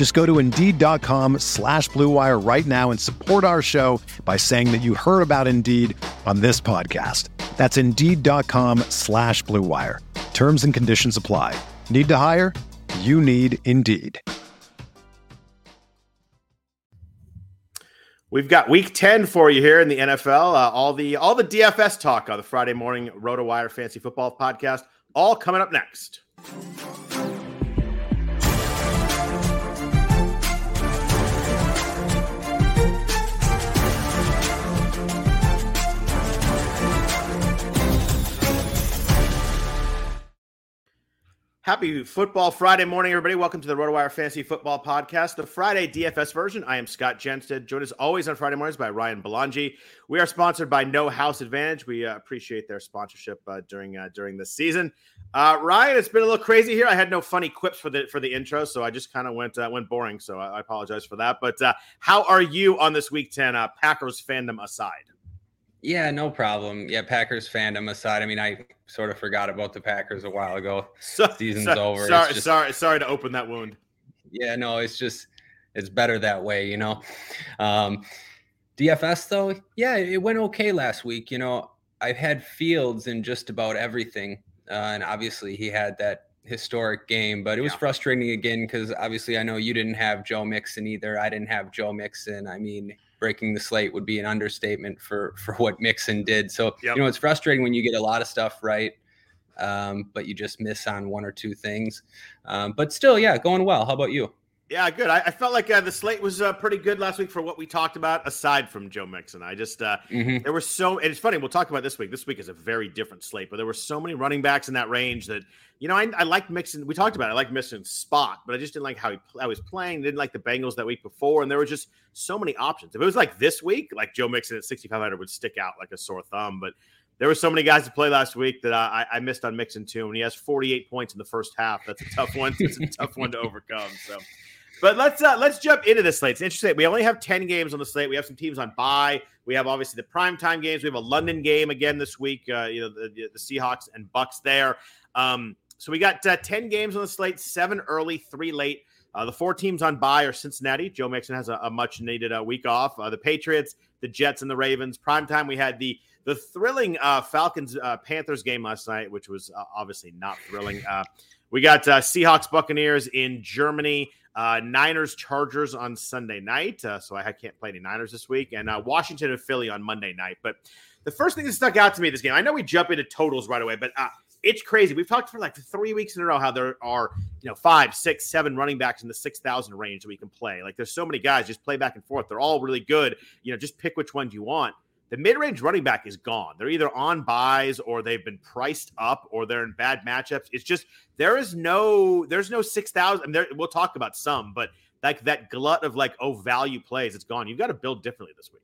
Just go to Indeed.com slash BlueWire right now and support our show by saying that you heard about Indeed on this podcast. That's Indeed.com slash BlueWire. Terms and conditions apply. Need to hire? You need Indeed. We've got week 10 for you here in the NFL. Uh, all the all the DFS talk on the Friday morning RotoWire Fantasy Football podcast, all coming up next. Happy Football Friday morning, everybody. Welcome to the RotoWire Fantasy Football Podcast, the Friday DFS version. I am Scott Jenstad, joined as always on Friday mornings by Ryan Belangi. We are sponsored by No House Advantage. We uh, appreciate their sponsorship uh, during uh, during this season. Uh, Ryan, it's been a little crazy here. I had no funny quips for the for the intro, so I just kind of went uh, went boring. So I, I, apologize for that. But uh, how are you on this Week Ten, Packers fandom aside? Yeah, no problem. Yeah, Packers fandom aside, I mean, I sort of forgot about the Packers a while ago. So, Season's so, over. Sorry, just, sorry, sorry to open that wound. Yeah, no, it's just it's better that way, you know. Um, DFS though, yeah, it went okay last week. You know, I've had Fields in just about everything, uh, and obviously he had that historic game, but it was yeah. frustrating again because obviously I know you didn't have Joe Mixon either. I didn't have Joe Mixon. I mean, breaking the slate would be an understatement for for what Mixon did. So yep. you know it's frustrating when you get a lot of stuff right, um, but you just miss on one or two things. Um, but still, yeah, going well. How about you? Yeah, good. I, I felt like uh, the slate was uh, pretty good last week for what we talked about. Aside from Joe Mixon, I just uh, mm-hmm. there were so. And it's funny. We'll talk about this week. This week is a very different slate, but there were so many running backs in that range that you know I, I like Mixon. We talked about it. I like Mixon's spot, but I just didn't like how he how he was playing. Didn't like the Bengals that week before, and there were just so many options. If it was like this week, like Joe Mixon at 6,500 would stick out like a sore thumb, but there were so many guys to play last week that I, I missed on Mixon too. And he has 48 points in the first half. That's a tough one. It's a tough one to overcome. So but let's uh, let's jump into the slate. It's interesting. We only have ten games on the slate. We have some teams on bye. We have obviously the prime time games. We have a London game again this week. Uh, you know the, the Seahawks and Bucs there. Um, so we got uh, ten games on the slate. Seven early, three late. Uh, the four teams on bye are Cincinnati. Joe Mixon has a, a much needed uh, week off. Uh, the Patriots, the Jets, and the Ravens. Prime time. We had the the thrilling uh, Falcons uh, Panthers game last night, which was uh, obviously not thrilling. We got Seahawks Buccaneers in Germany. Uh, Niners Chargers on Sunday night. Uh, so I can't play any Niners this week. And uh, Washington and Philly on Monday night. But the first thing that stuck out to me this game, I know we jump into totals right away, but uh, it's crazy. We've talked for like three weeks in a row how there are, you know, five, six, seven running backs in the 6,000 range that we can play. Like there's so many guys, just play back and forth. They're all really good. You know, just pick which ones you want the mid-range running back is gone. They're either on byes or they've been priced up or they're in bad matchups. It's just there is no there's no six thousand. We'll talk about some, but like that glut of like oh value plays, it's gone. You've got to build differently this week.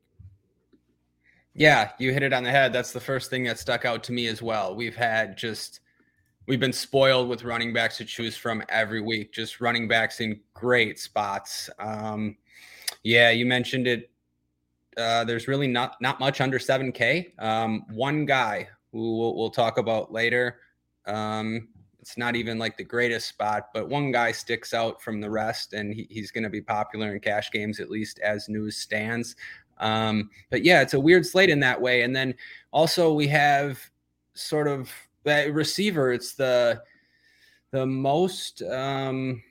Yeah, you hit it on the head. That's the first thing that stuck out to me as well. We've had just we've been spoiled with running backs to choose from every week. Just running backs in great spots. Um, yeah, you mentioned it uh, there's really not not much under 7K. Um, one guy who we'll, we'll talk about later. Um, it's not even like the greatest spot, but one guy sticks out from the rest, and he, he's going to be popular in cash games at least as news stands. Um, but yeah, it's a weird slate in that way. And then also we have sort of that receiver. It's the the most um,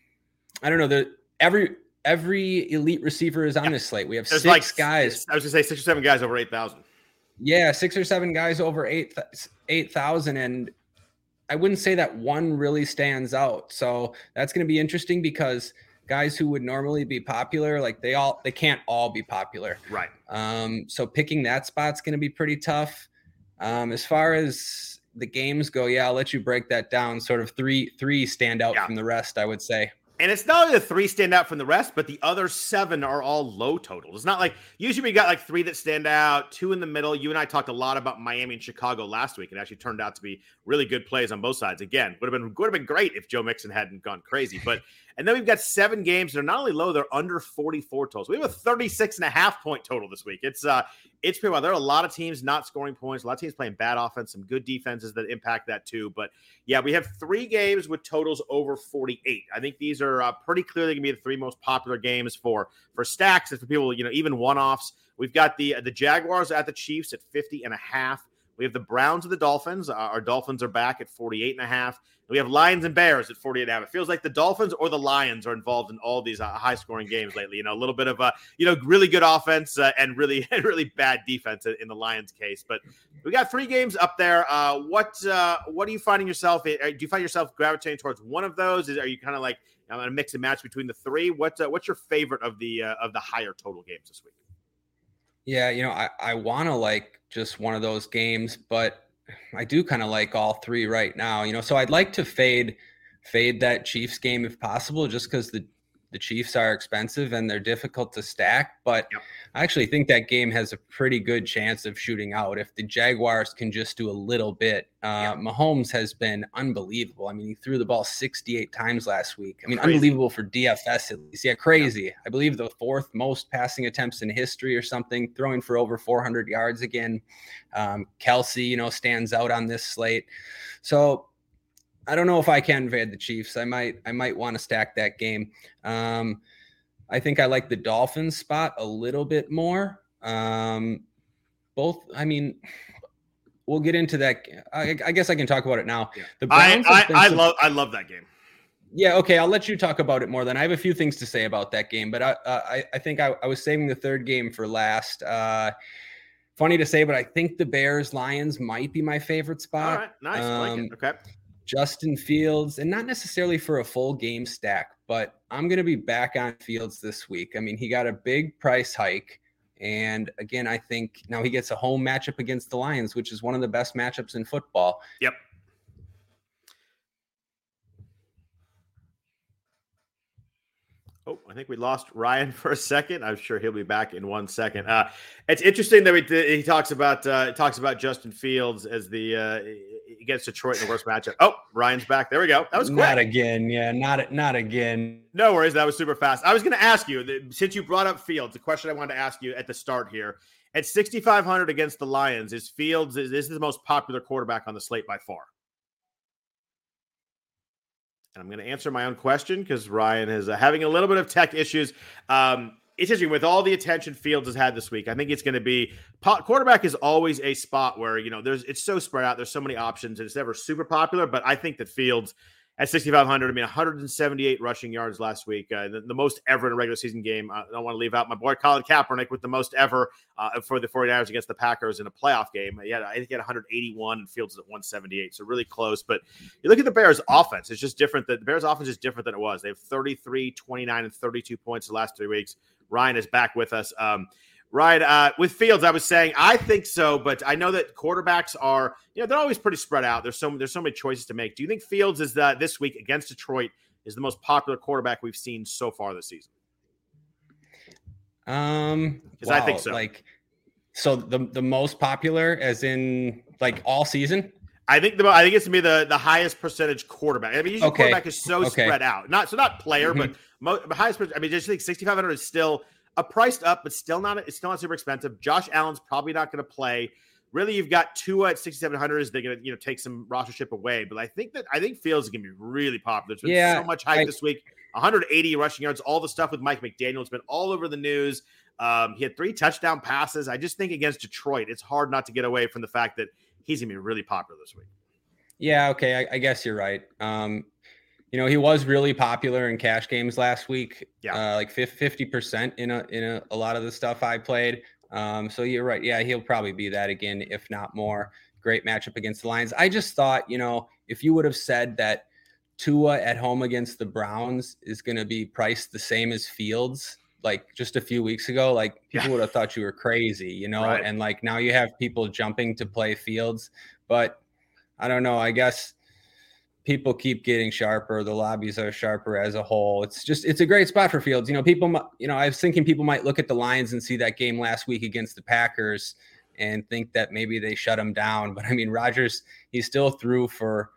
I don't know the every every elite receiver is on yeah. this slate. We have There's six like, guys. I was gonna say six or seven guys over eight thousand. Yeah, six or seven guys over eight eight thousand, and I wouldn't say that one really stands out. So that's going to be interesting because guys who would normally be popular, like they all they can't all be popular. Right. Um, so picking that spot's going to be pretty tough. Um, as far as the games go, yeah, I'll let you break that down. Sort of three three stand out yeah. from the rest, I would say. And it's not only the three stand out from the rest, but the other seven are all low totals. It's not like usually we got like three that stand out, two in the middle. You and I talked a lot about Miami and Chicago last week. It actually turned out to be really good plays on both sides. Again, would have been would have been great if Joe Mixon hadn't gone crazy. But and then we've got seven games. They're not only low, they're under 44 totals. We have a 36 and a half point total this week. It's uh it's pretty well. There are a lot of teams not scoring points, a lot of teams playing bad offense, some good defenses that impact that too. But yeah, we have three games with totals over 48. I think these are uh, pretty clearly gonna be the three most popular games for for stacks and for people, you know, even one-offs. We've got the the Jaguars at the Chiefs at 50 and a half. We have the Browns and the Dolphins. Our Dolphins are back at 48 and a half. We have Lions and Bears at 48 and a half. It feels like the Dolphins or the Lions are involved in all these uh, high scoring games lately. You know, a little bit of a, you know, really good offense uh, and really, really bad defense in the Lions case. But we got three games up there. Uh, what, uh, what are you finding yourself? Uh, do you find yourself gravitating towards one of those? Is, are you kind of like I'm to mix and match between the three? What, uh, what's your favorite of the, of the higher total games this week? Yeah, you know, I, I want to like just one of those games, but I do kind of like all three right now. You know, so I'd like to fade fade that Chiefs game if possible, just because the the Chiefs are expensive and they're difficult to stack, but yep. I actually think that game has a pretty good chance of shooting out if the Jaguars can just do a little bit. Uh, yep. Mahomes has been unbelievable. I mean, he threw the ball 68 times last week. I mean, crazy. unbelievable for DFS at least. Yeah, crazy. Yep. I believe the fourth most passing attempts in history or something, throwing for over 400 yards again. Um, Kelce, you know, stands out on this slate. So I don't know if I can evade the Chiefs. I might I might want to stack that game. Um, I think I like the Dolphins spot a little bit more. Um, both, I mean, we'll get into that. I, I, guess I can talk about it now. Yeah. The Browns I, I, I some, love I love that game. Yeah, okay. I'll let you talk about it more. Then I have a few things to say about that game, but I uh, I, I think I, I was saving the third game for last. Uh, funny to say, but I think the Bears Lions might be my favorite spot. All right, nice. Um, like okay. Justin Fields, and not necessarily for a full game stack, but I'm going to be back on Fields this week. I mean, he got a big price hike. And again, I think now he gets a home matchup against the Lions, which is one of the best matchups in football. Yep. Oh, I think we lost Ryan for a second. I'm sure he'll be back in one second. Uh, it's interesting that we, he talks about uh, talks about Justin Fields as the uh, against Detroit in the worst matchup. Oh, Ryan's back. There we go. That was quick. Not again. Yeah, not not again. No worries. That was super fast. I was going to ask you since you brought up Fields. The question I wanted to ask you at the start here at 6,500 against the Lions is Fields is this is the most popular quarterback on the slate by far. And I'm going to answer my own question because Ryan is uh, having a little bit of tech issues. Um, it's interesting with all the attention Fields has had this week. I think it's going to be quarterback is always a spot where you know there's it's so spread out. There's so many options, and it's never super popular. But I think that Fields at 6,500. I mean, 178 rushing yards last week, uh, the, the, most ever in a regular season game. I don't want to leave out my boy Colin Kaepernick with the most ever uh, for the 49ers against the Packers in a playoff game. Had, I think he had 181 and Fields at 178, so really close. But you look at the Bears' offense, it's just different. The Bears' offense is different than it was. They have 33, 29, and 32 points the last three weeks. Ryan is back with us. Um, Right. Uh, with Fields, I was saying I think so, but I know that quarterbacks are, you know, they're always pretty spread out. There's so there's so many choices to make. Do you think Fields is the this week against Detroit is the most popular quarterback we've seen so far this season? Um, because wow, I think so. Like, so the the most popular, as in like all season. I think the I think it's gonna be the the highest percentage quarterback. I mean, usually okay. quarterback is so okay. spread out. Not so not player, mm-hmm. but mo- highest. I mean, just think 6,500 is still a priced up, but still not it's still not super expensive. Josh Allen's probably not going to play. Really, you've got Tua at 6,700 is they're going to you know take some rostership away. But I think that I think Fields is going to be really popular. There's been yeah, so much hype I, this week. 180 rushing yards, all the stuff with Mike McDaniel It's been all over the news. Um, he had three touchdown passes. I just think against Detroit, it's hard not to get away from the fact that he's going to be really popular this week. Yeah, okay, I, I guess you're right. Um, you know, he was really popular in cash games last week. Yeah, uh, like fifty percent in a in a, a, lot of the stuff I played. Um, so you're right. Yeah, he'll probably be that again, if not more. Great matchup against the Lions. I just thought, you know, if you would have said that Tua at home against the Browns is going to be priced the same as Fields, like just a few weeks ago, like people yeah. would have thought you were crazy, you know? Right. And like now you have people jumping to play Fields, but I don't know. I guess people keep getting sharper. The lobbies are sharper as a whole. It's just it's a great spot for Fields. You know, people. You know, I was thinking people might look at the Lions and see that game last week against the Packers and think that maybe they shut him down. But I mean, Rodgers he still threw for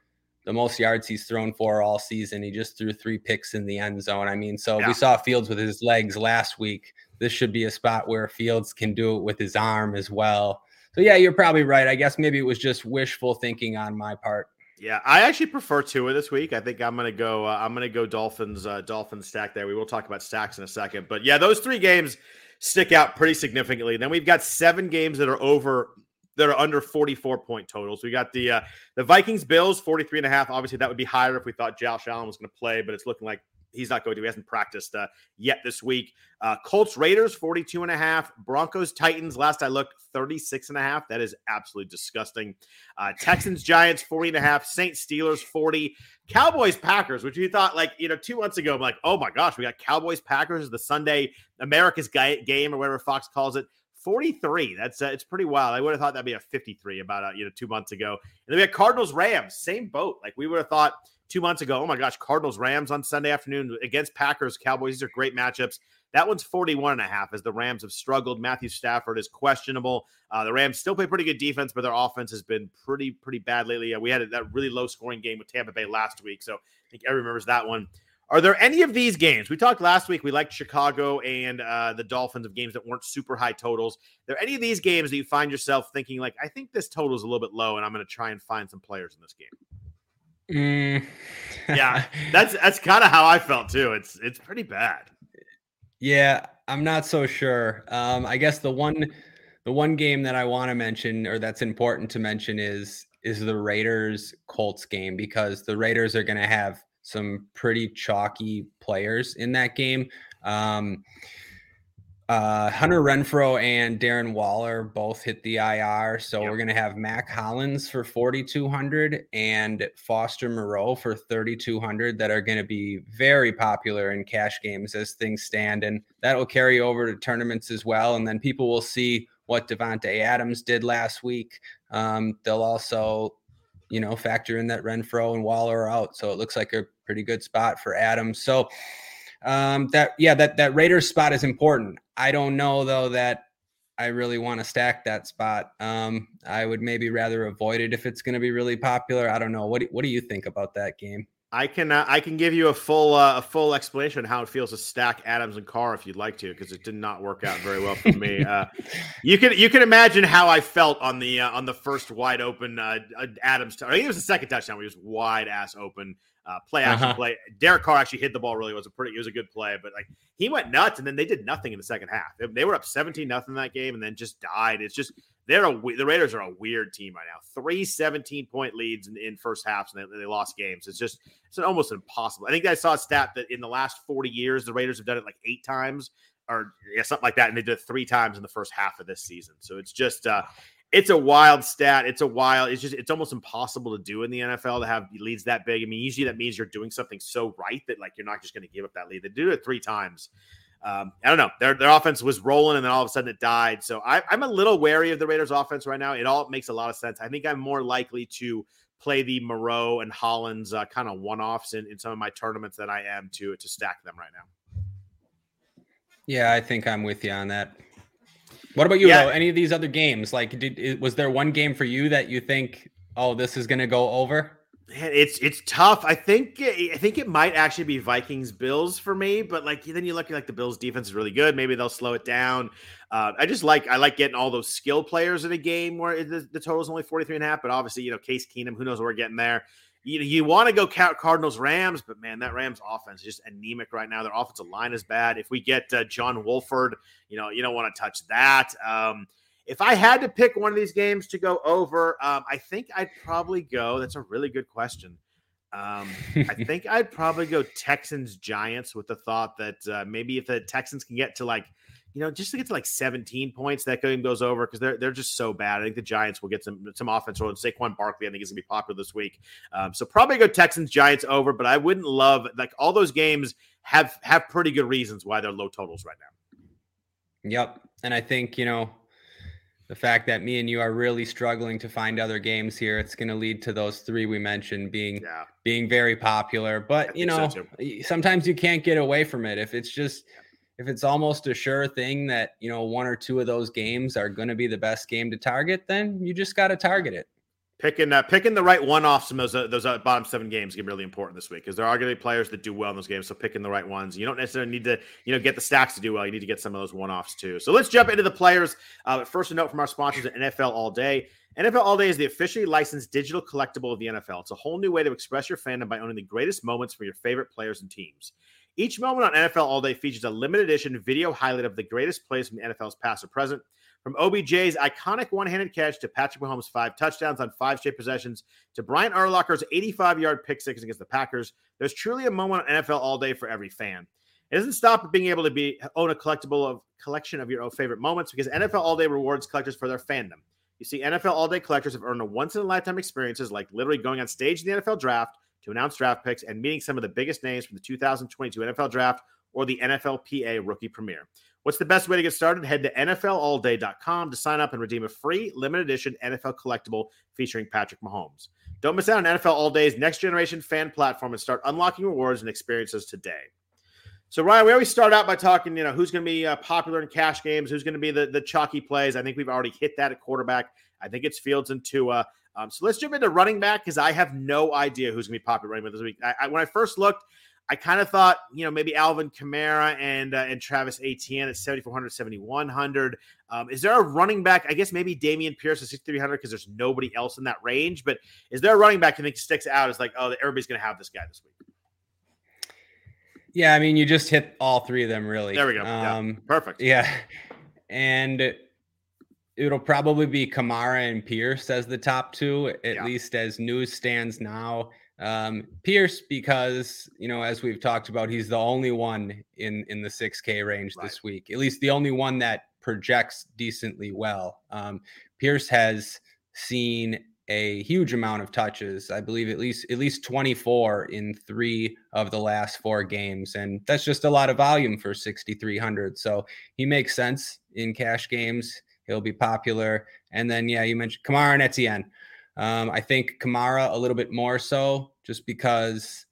the most yards he's thrown for all season. He just threw three picks in the end zone. I mean, so yeah. we saw Fields with his legs last week. This should be a spot where Fields can do it with his arm as well. So yeah, you're probably right. I guess maybe it was just wishful thinking on my part. Yeah, I actually prefer Tua this week. I think I'm gonna go. Uh, I'm gonna go Dolphins. Uh, Dolphins stack there. We will talk about stacks in a second, but yeah, those three games stick out pretty significantly. Then we've got seven games that are over that are under 44 point totals. We got the uh, the Vikings Bills 43 and a half. Obviously, that would be higher if we thought Josh Allen was going to play, but it's looking like he's not going to. He hasn't practiced uh, yet this week. Uh, Colts Raiders 42 and a half. Broncos Titans last I looked 36 and a half. That is absolutely disgusting. Uh, Texans Giants 40 and a half. Saints Steelers 40. Cowboys Packers, which we thought like, you know, two months ago, I'm like, oh my gosh, we got Cowboys Packers, the Sunday America's game or whatever Fox calls it. 43. That's uh, it's pretty wild. I would have thought that'd be a 53 about uh, you know two months ago. And then we had Cardinals Rams, same boat. Like we would have thought two months ago. Oh my gosh, Cardinals Rams on Sunday afternoon against Packers Cowboys. These are great matchups. That one's 41 and a half as the Rams have struggled. Matthew Stafford is questionable. Uh, the Rams still play pretty good defense, but their offense has been pretty, pretty bad lately. Uh, we had that really low scoring game with Tampa Bay last week. So I think everyone remembers that one. Are there any of these games? We talked last week. We liked Chicago and uh, the Dolphins of games that weren't super high totals. Are there any of these games that you find yourself thinking like, I think this total is a little bit low, and I'm going to try and find some players in this game? Mm. yeah, that's that's kind of how I felt too. It's it's pretty bad. Yeah, I'm not so sure. Um, I guess the one the one game that I want to mention or that's important to mention is is the Raiders Colts game because the Raiders are going to have some pretty chalky players in that game. Um, uh, Hunter Renfrow and Darren Waller both hit the IR. So yep. we're going to have Mack Hollins for 4,200 and Foster Moreau for 3,200 that are going to be very popular in cash games as things stand. And that will carry over to tournaments as well. And then people will see what Davante Adams did last week. Um, they'll also, you know, factor in that Renfrow and Waller are out. So it looks like a pretty good spot for Adams. So, um, that yeah, that that Raiders spot is important. I don't know though that I really want to stack that spot. Um, I would maybe rather avoid it if it's going to be really popular. I don't know. What do, what do you think about that game? I can uh, I can give you a full uh, a full explanation on how it feels to stack Adams and Carr if you'd like to because it did not work out very well for me. Uh, you can you can imagine how I felt on the uh, on the first wide open uh, uh, Adams. T- I think it was the second touchdown where he was wide ass open uh, play action uh-huh. play. Derek Carr actually hit the ball really. It was a pretty. It was a good play, but like he went nuts, and then they did nothing in the second half. They, were up seventeen nothing in that game, and then just died. It's just they're a the Raiders are a weird team right now. Three 17 point leads in, in first halves, and they, they lost games. It's just it's almost impossible. I think I saw a stat that in the last forty years, the Raiders have done it like eight times or yeah, something like that, and they did it three times in the first half of this season. So it's just uh, it's a wild stat. It's a wild. It's just it's almost impossible to do in the NFL to have leads that big. I mean, usually that means you're doing something so right that like you're not just going to give up that lead. They do it three times. Um, I don't know. Their their offense was rolling, and then all of a sudden it died. So I, I'm a little wary of the Raiders' offense right now. It all makes a lot of sense. I think I'm more likely to play the Moreau and Hollins uh, kind of one offs in, in some of my tournaments than I am to to stack them right now. Yeah, I think I'm with you on that. What about you? Yeah. Though? Any of these other games? Like, did was there one game for you that you think, oh, this is going to go over? it's it's tough. I think I think it might actually be Vikings Bills for me, but like then you look like the Bills defense is really good. Maybe they'll slow it down. Uh, I just like I like getting all those skill players in a game where the, the total is only 43 and a half, but obviously, you know, Case Keenum, who knows what we're getting there you you want to go count Cardinals Rams, but man, that Rams offense is just anemic right now. Their offensive line is bad. If we get uh, John Wolford, you know, you don't want to touch that. Um, if I had to pick one of these games to go over, um, I think I'd probably go. That's a really good question. Um, I think I'd probably go Texans Giants with the thought that uh, maybe if the Texans can get to like you know, just to get to like 17 points, that game goes over because they're they're just so bad. I think the Giants will get some some offense rolling. Saquon Barkley, I think, is gonna be popular this week. Um, so probably go Texans Giants over, but I wouldn't love like all those games have have pretty good reasons why they're low totals right now. Yep, and I think you know the fact that me and you are really struggling to find other games here it's going to lead to those three we mentioned being yeah. being very popular but you know so sometimes you can't get away from it if it's just if it's almost a sure thing that you know one or two of those games are going to be the best game to target then you just got to target it picking uh, picking the right one offs in those uh, those uh, bottom seven games can be really important this week because there are going to be players that do well in those games. So picking the right ones, you don't necessarily need to you know get the stacks to do well. You need to get some of those one offs too. So let's jump into the players. Uh, first, a note from our sponsors at NFL All Day. NFL All Day is the officially licensed digital collectible of the NFL. It's a whole new way to express your fandom by owning the greatest moments from your favorite players and teams. Each moment on NFL All Day features a limited edition video highlight of the greatest plays from the NFL's past or present. From OBJ's iconic one handed catch to Patrick Mahomes' five touchdowns on five straight possessions to Brian Urlacher's 85 yard pick six against the Packers, there's truly a moment on NFL all day for every fan. It doesn't stop at being able to be own a collectible of collection of your favorite moments because NFL All Day rewards collectors for their fandom. You see, NFL All Day collectors have earned a once in a lifetime experiences like literally going on stage in the NFL draft to announce draft picks and meeting some of the biggest names from the 2022 NFL draft or the NFLPA rookie premiere. What's the best way to get started? Head to NFLAllDay.com to sign up and redeem a free limited edition NFL collectible featuring Patrick Mahomes. Don't miss out on NFL All Day's next generation fan platform and start unlocking rewards and experiences today. So Ryan, we always start out by talking, you know, who's going to be uh, popular in cash games, who's going to be the the chalky plays. I think we've already hit that at quarterback. I think it's Fields and Tua. Um, so let's jump into running back because I have no idea who's going to be popular running back this week. I, I, when I first looked, I kind of thought, you know, maybe Alvin Kamara and uh, and Travis Etienne at 7,400, 7,100. Um, is there a running back? I guess maybe Dameon Pierce at 6,300 because there's nobody else in that range. But is there a running back you think sticks out as like, oh, everybody's going to have this guy this week? Yeah, I mean, you just hit all three of them really. There we go. Um, yeah. Perfect. Yeah. And it'll probably be Kamara and Pierce as the top two, at yeah. least as news stands now. Um, Pierce, because you know, as we've talked about, he's the only one in in the 6K range right. this week. At least the only one that projects decently well. Um, Pierce has seen a huge amount of touches. I believe at least at least 24 in three of the last four games, and that's just a lot of volume for 6,300. So he makes sense in cash games. He'll be popular. And then yeah, you mentioned Kamara and Etienne. Um, I think Kamara a little bit more so, just because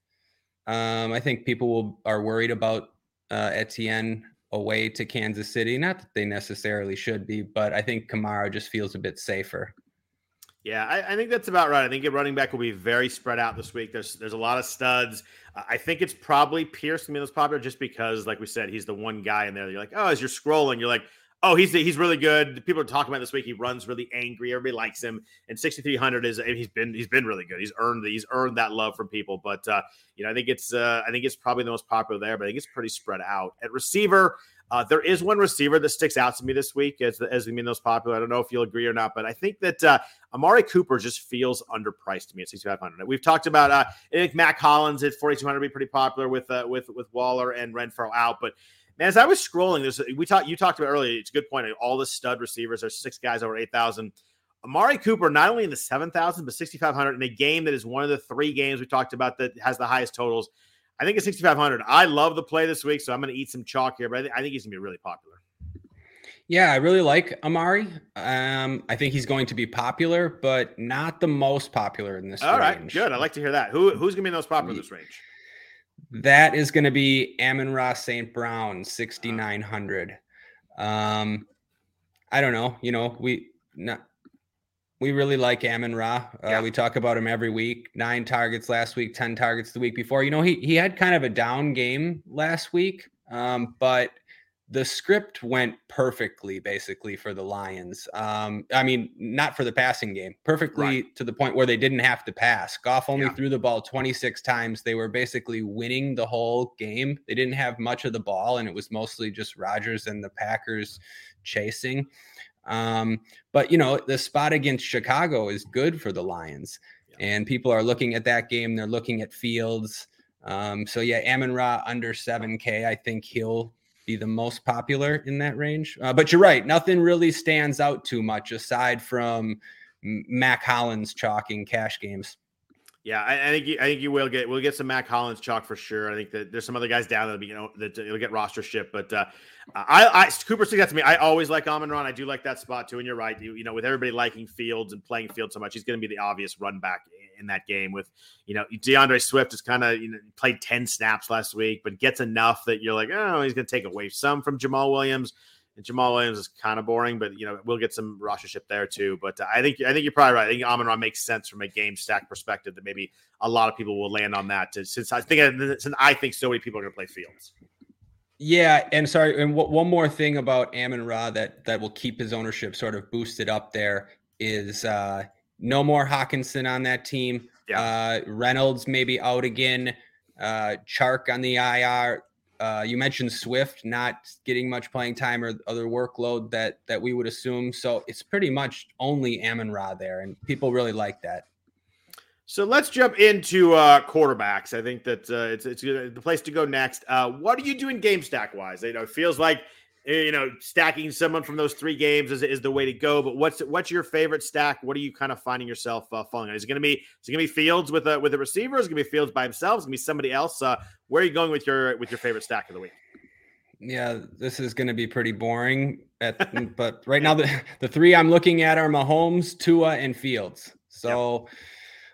um, I think people will, are worried about uh, Etienne away to Kansas City. Not that they necessarily should be, but I think Kamara just feels a bit safer. Yeah, I, I, think that's about right. I think a running back will be very spread out this week. There's there's a lot of studs. I think it's probably Pierce be most popular just because, like we said, he's the one guy in there. You're like, oh, as you're scrolling, you're like, oh, he's he's really good. People are talking about this week. He runs really angry. Everybody likes him. And 6300 is he's been he's been really good. He's earned he's earned that love from people. But uh, you know, I think it's uh, I think it's probably the most popular there. But I think it's pretty spread out at receiver. Uh, there is one receiver that sticks out to me this week as the, as the most popular. I don't know if you'll agree or not, but I think that uh, Amari Cooper just feels underpriced to me at 6,500. We've talked about uh, I think Mack Hollins at 4,200 be pretty popular with uh, with with Waller and Renfrow out, but Man, as I was scrolling, there's we talked you talked about earlier. It's a good point. All the stud receivers are six guys over eight thousand. Amari Cooper not only in the seven thousand but sixty five hundred in a game that is one of the three games we talked about that has the highest totals. I think it's sixty five hundred. I love the play this week, so I'm going to eat some chalk here, but I, th- I think he's going to be really popular. Yeah, I really like Amari. Um, I think he's going to be popular, but not the most popular in this. All range. right, good. I like to hear that. Who who's going to be the most popular in this range? That is going to be Amon Ra St. Brown, 6,900. Um, I don't know. You know, we not, we really like Amon Ra. Uh, yeah. We talk about him every week. Nine targets last week, 10 targets the week before. You know, he, he had kind of a down game last week, um, but – the script went perfectly basically for the Lions. Um, I mean, not for the passing game, perfectly right. to the point where they didn't have to pass. Goff only yeah. threw the ball 26 times. They were basically winning the whole game. They didn't have much of the ball, and it was mostly just Rodgers and the Packers chasing. Um, but, you know, the spot against Chicago is good for the Lions. Yeah. And people are looking at that game. They're looking at Fields. Um, so, yeah, Amon Ra under 7K. I think he'll be the most popular in that range. Uh, but you're right, nothing really stands out too much aside from Mack Hollins chalking cash games. Yeah, I, I, think you, I think you will get we'll get some Mack Hollins chalk for sure. I think that there's some other guys down that you know that you'll get roster ship, but uh, I, I Cooper suggests to me. I always like Amon Ra. I do like that spot too, and you're right. You, you know, with everybody liking Fields and playing Fields so much, he's going to be the obvious run back in that game. With you know, DeAndre Swift is kind of you know played ten snaps last week, but gets enough that you're like, oh, he's going to take away some from Jamaal Williams. And Jamaal Williams is kind of boring, but you know we'll get some rostership there too. But uh, I think I think you're probably right. I think Amon Ra makes sense from a game stack perspective. That maybe a lot of people will land on that. To, since I think since I think so many people are going to play Fields. Yeah, and sorry, and w- one more thing about Amon Ra that that will keep his ownership sort of boosted up there is uh, no more Hockenson on that team. Yeah. Uh, Reynolds maybe out again. Uh, Chark on the IR. Uh, you mentioned Swift not getting much playing time or other workload that that we would assume. So it's pretty much only Amon Ra there, and people really like that. So let's jump into uh, quarterbacks. I think that uh, it's it's the place to go next. Uh, what are you doing game stack wise? You know, it feels like you know, stacking someone from those three games is, is the way to go. But what's what's your favorite stack? What are you kind of finding yourself uh, falling on? Is it going to be is it going to be Fields with a with a receiver? Is it going to be Fields by himself? Is it going to be somebody else? Uh, where are you going with your with your favorite stack of the week? Yeah, this is going to be pretty boring. At, but right now, the the three I'm looking at are Mahomes, Tua, and Fields. So. Yep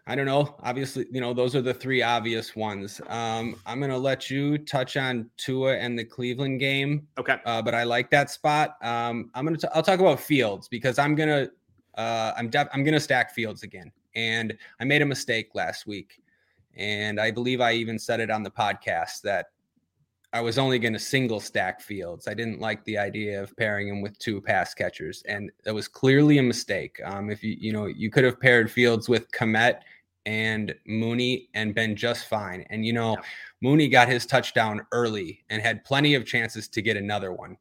I don't know. Obviously, you know, those are the three obvious ones. Um, I'm going to let you touch on Tua and the Cleveland game. Okay. Uh, but I like that spot. Um, I'm going to, I'll talk about Fields because I'm going to, uh, I'm, def- I'm going to stack Fields again. And I made a mistake last week. And I believe I even said it on the podcast that I was only going to single stack Fields. I didn't like the idea of pairing him with two pass catchers, and that was clearly a mistake. Um, if you you know you could have paired Fields with Kmet and Mooney and been just fine. And you know, yeah. Mooney got his touchdown early and had plenty of chances to get another one.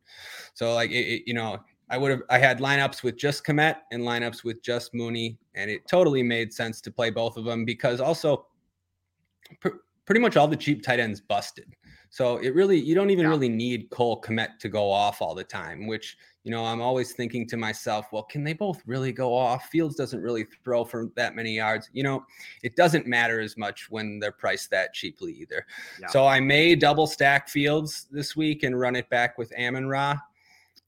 So like it, it, you know, I would have I had lineups with just Kmet and lineups with just Mooney, and it totally made sense to play both of them because also pr- pretty much all the cheap tight ends busted. So it really you don't even yeah. really need Cole Kmet to go off all the time, which you know I'm always thinking to myself, well, can they both really go off? Fields doesn't really throw for that many yards. You know, it doesn't matter as much when they're priced that cheaply either. Yeah. So I may double stack Fields this week and run it back with Amon Ra.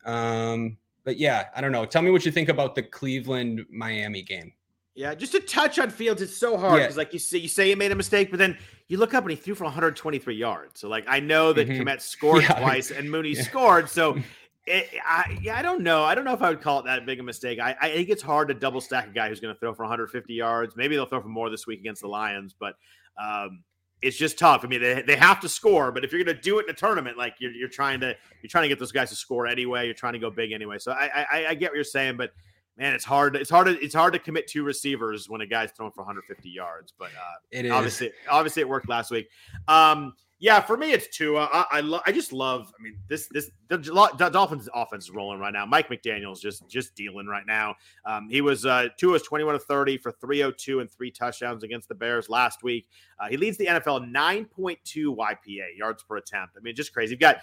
Um, but yeah, I don't know. Tell me what you think about the Cleveland Miami game. Yeah, just to touch on Fields, it's so hard because, yeah. like you say, you say he made a mistake, but then you look up and he threw for 123 yards. So, like, I know that mm-hmm. Kmet scored yeah. twice and Mooney yeah. scored. So, it, I, yeah, I don't know. I don't know if I would call it that big a mistake. I, I think it's hard to double stack a guy who's going to throw for 150 yards. Maybe they'll throw for more this week against the Lions, but um, it's just tough. I mean, they, they have to score, but if you're going to do it in a tournament, like you're, you're trying to you're trying to get those guys to score anyway. You're trying to go big anyway. So I, I, I get what you're saying, but man, it's hard. It's hard. To, it's hard to commit two receivers when a guy's throwing for 150 yards. But uh, it obviously obviously it worked last week. Um, yeah, for me, it's Tua. I I, lo- I just love. I mean, this this the, the, Dolphins' offense is rolling right now. Mike McDaniel's just just dealing right now. Um, he was uh, Tua was twenty one to thirty for three hundred two and three touchdowns against the Bears last week. Uh, he leads the NFL nine point two YPA yards per attempt. I mean, just crazy. You've got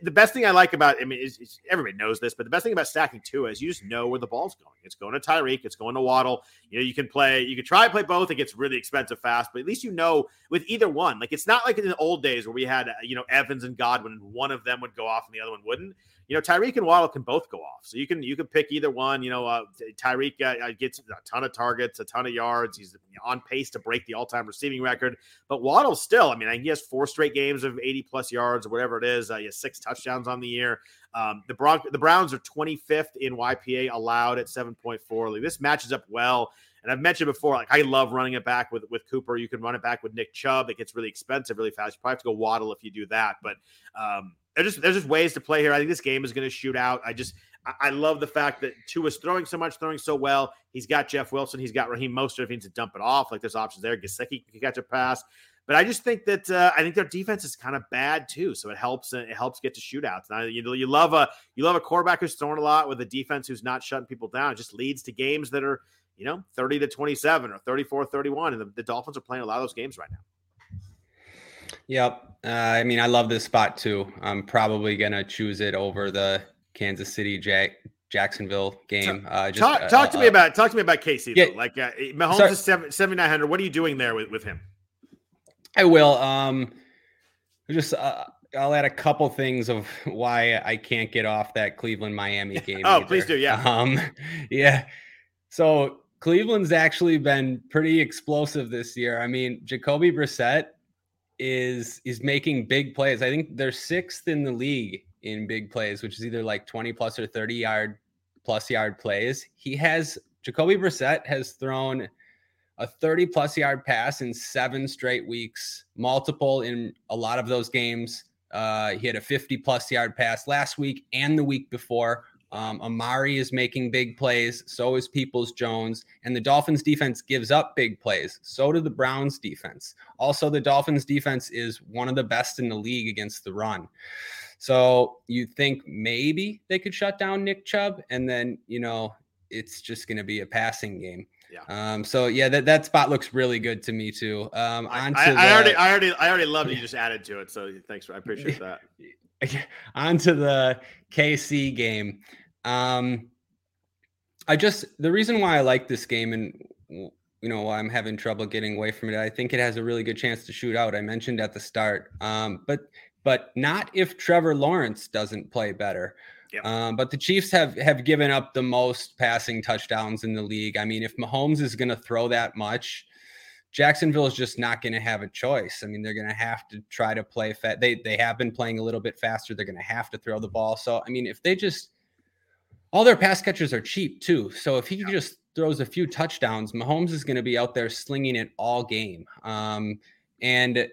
the best thing I like about. I mean, is, is everybody knows this, but the best thing about stacking Tua is you just know where the ball's going. It's going to Tyreek. It's going to Waddle. You know, you can play. You can try to play both. It gets really expensive fast, but at least you know with either one. Like it's not like in the old days where we had uh, you know Evans and Godwin, and one of them would go off and the other one wouldn't. You know, Tyreek and Waddle can both go off, so you can you can pick either one. You know, uh, Tyreek uh, uh, gets a ton of targets, a ton of yards. He's on pace to break the all time receiving record, but Waddle still. I mean, he has four straight games of eighty plus yards or whatever it is. Uh, he has six touchdowns on the year. Um, the Bron- the Browns are 25th in YPA allowed at 7.4. Like, this matches up well. And I've mentioned before, like I love running it back with with Cooper. You can run it back with Nick Chubb. It gets really expensive really fast. You probably have to go waddle if you do that. But um, there's just there's just ways to play here. I think this game is going to shoot out. I just I, love the fact that Tua is throwing so much, throwing so well. He's got Jeff Wilson. He's got Raheem Mostert. If he needs to dump it off, like there's options there. Gesicki can catch a pass. But I just think that uh, I think their defense is kind of bad too, so it helps. It helps get to shootouts. Now, you you love a you love a quarterback who's throwing a lot with a defense who's not shutting people down. It just leads to games that are you know, 30 to 27 or 34 31. And the, the Dolphins are playing a lot of those games right now. Yep. Uh, I mean, I love this spot too. I'm probably gonna choose it over the Kansas City Jack Jacksonville game. Uh, just, talk, talk uh, to me about talk to me about KC. Yeah, like uh, Mahomes sorry. is seventy nine hundred. What are you doing there with, with him? I will. Um, just uh, I'll add a couple things of why I can't get off that Cleveland Miami game. oh, either. please do. Yeah. Um, yeah. So Cleveland's actually been pretty explosive this year. I mean, Jacoby Brissett is is making big plays. I think they're sixth in the league in big plays, which is either like 20 plus or 30 yard plus yard plays. He has Jacoby Brissett has thrown a 30 plus yard pass in seven straight weeks, multiple in a lot of those games. Uh, he had a 50 plus yard pass last week and the week before. Um, Amari is making big plays. So is Peoples Jones. And the Dolphins defense gives up big plays. So do the Browns defense. Also, the Dolphins defense is one of the best in the league against the run. So you think maybe they could shut down Nick Chubb, and then you know it's just going to be a passing game. Yeah. Um, so yeah, that, that spot looks really good to me too. Um, I, I, I already, I already, I already love that you just added to it. So thanks, for, I appreciate that. onto the KC game. Um, I just the reason why I like this game and you know why I'm having trouble getting away from it. I think it has a really good chance to shoot out. I mentioned at the start, um, but but not if Trevor Lawrence doesn't play better. Yep. Um, but the Chiefs have have given up the most passing touchdowns in the league. I mean, if Mahomes is going to throw that much, Jacksonville is just not going to have a choice. I mean, they're going to have to try to play. Fa- they they have been playing a little bit faster. They're going to have to throw the ball. So I mean, if they just all their pass catchers are cheap too. So if he just throws a few touchdowns, Mahomes is going to be out there slinging it all game. Um, and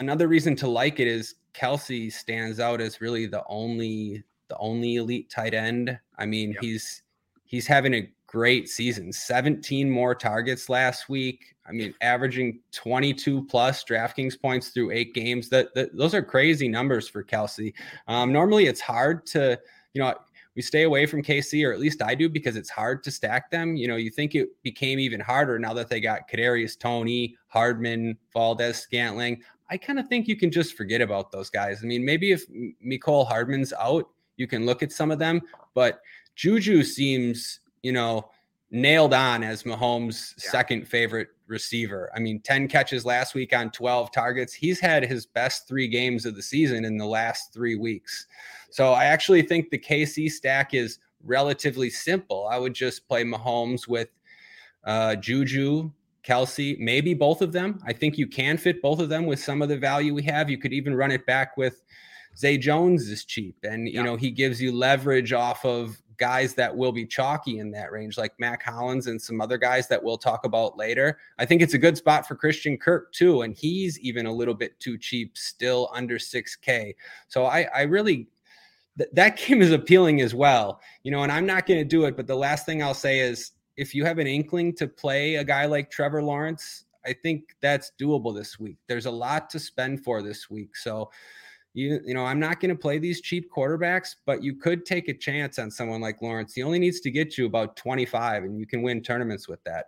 another reason to like it is Kelce stands out as really the only the only elite tight end. I mean, yep. he's he's having a great season. 17 more targets last week. I mean, averaging 22 plus DraftKings points through eight games. That, that those are crazy numbers for Kelce Um, normally, it's hard to you know we stay away from KC, or at least I do, because it's hard to stack them. You know, you think it became even harder now that they got Kadarius Toney, Hardman, Valdes, Scantling. I kind of think you can just forget about those guys. I mean, maybe if Mecole Hardman's out, you can look at some of them, but Juju seems, you know, nailed on as Mahomes' yeah. second favorite receiver. I mean, 10 catches last week on 12 targets. He's had his best three games of the season in the last three weeks. So I actually think the KC stack is relatively simple. I would just play Mahomes with uh, Juju, Kelce, maybe both of them. I think you can fit both of them with some of the value we have. You could even run it back with Zay Jones is cheap, and you yeah. know he gives you leverage off of guys that will be chalky in that range, like Mack Hollins and some other guys that we'll talk about later. I think it's a good spot for Christian Kirk too, and he's even a little bit too cheap, still under 6K. So I, I really th- that game is appealing as well. You know, and I'm not going to do it, but the last thing I'll say is if you have an inkling to play a guy like Trevor Lawrence, I think that's doable this week. There's a lot to spend for this week. So, you you know, I'm not going to play these cheap quarterbacks, but you could take a chance on someone like Lawrence. He only needs to get you about 25 and you can win tournaments with that.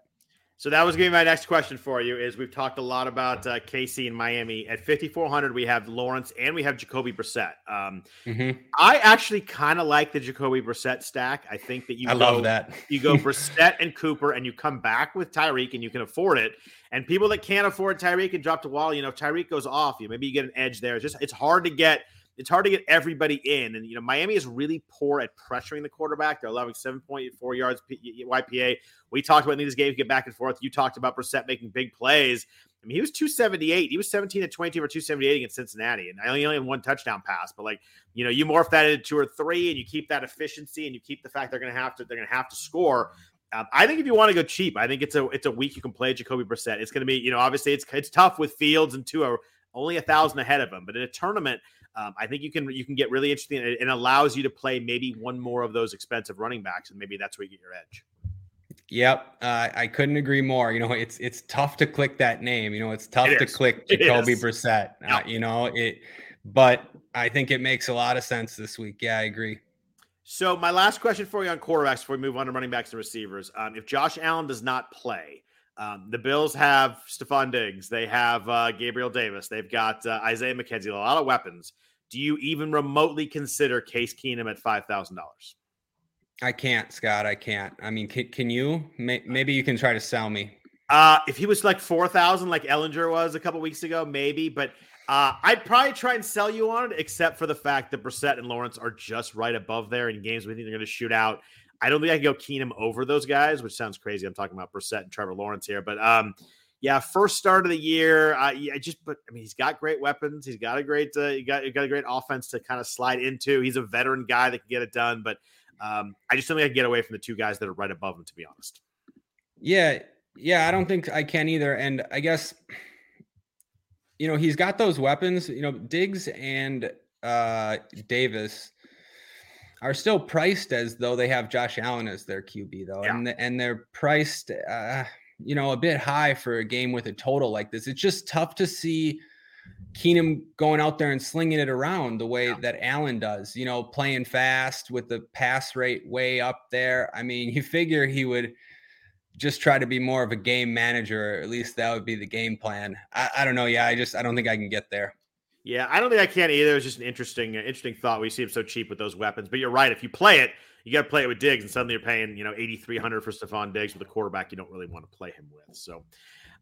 So that was going to be my next question for you. Is we've talked a lot about uh, KC and Miami at 5400. We have Lawrence and we have Jacoby Brissett. Um, mm-hmm. I actually kind of like the Jacoby Brissett stack. I think that you I go, love that you go Brissett and Cooper, and you come back with Tyreek, and you can afford it. And people that can't afford Tyreek and drop the wall, you know, Tyreek goes off, you maybe you get an edge there. It's just it's hard to get it's hard to get everybody in. And, you know, Miami is really poor at pressuring the quarterback. They're allowing 7.4 yards YPA. We talked about in these games, get back and forth. You talked about Brissett making big plays. I mean, he was 278. He was 17 to 22 for 278 against Cincinnati. And I only, only had one touchdown pass. But like, you know, you morph that into two or three and you keep that efficiency and you keep the fact they're gonna have to, they're gonna have to score. Um, I think if you want to go cheap, I think it's a it's a week you can play Jacoby Brissett. It's going to be, you know, obviously it's it's tough with Fields and Tua only a thousand ahead of him, but in a tournament, um, I think you can you can get really interesting. It, it allows you to play maybe one more of those expensive running backs, and maybe that's where you get your edge. Yep, uh, I couldn't agree more. You know, it's it's tough to click that name. You know, it's tough it to click Jacoby Brissett. Uh, yep. you know it, but I think it makes a lot of sense this week. Yeah, I agree. So my last question for you on quarterbacks before we move on to running backs and receivers: um, If Josh Allen does not play, Um, the Bills have Stefon Diggs. They have uh, Gabriel Davis. They've got uh, Isaiah McKenzie. A lot of weapons. Do you even remotely consider Case Keenum at five thousand dollars? I can't, Scott. I can't. I mean, can, can you? Maybe you can try to sell me. Uh, if he was like four thousand, like Ehlinger was a couple weeks ago, maybe. But uh, I'd probably try and sell you on it, except for the fact that Brissett and Lawrence are just right above there in games we think they're going to shoot out. I don't think I can go Keenum over those guys, which sounds crazy. I'm talking about Brissett and Trevor Lawrence here, but um, yeah, first start of the year. I, yeah, just but I mean, he's got great weapons. He's got a great, uh, he got, he got a great offense to kind of slide into. He's a veteran guy that can get it done, but um, I just don't think I can get away from the two guys that are right above him, to be honest. Yeah, yeah, I don't think I can either. And I guess you know he's got those weapons. You know, Diggs and uh, Davis are still priced as though they have Josh Allen as their QB though, yeah. and and they're priced, uh, you know, a bit high for a game with a total like this. It's just tough to see Keenum going out there and slinging it around the way yeah. that Allen does. You know, playing fast with the pass rate way up there. I mean, you figure he would just try to be more of a game manager. Or At least that would be the game plan. I, I don't know. Yeah, I just I don't think I can get there. Yeah, I don't think I can either. It's just an interesting, interesting thought. We see him so cheap with those weapons, but you're right. If you play it, you got to play it with Diggs, and suddenly you're paying, you know, eighty three hundred for Stefon Diggs with a quarterback you don't really want to play him with. So,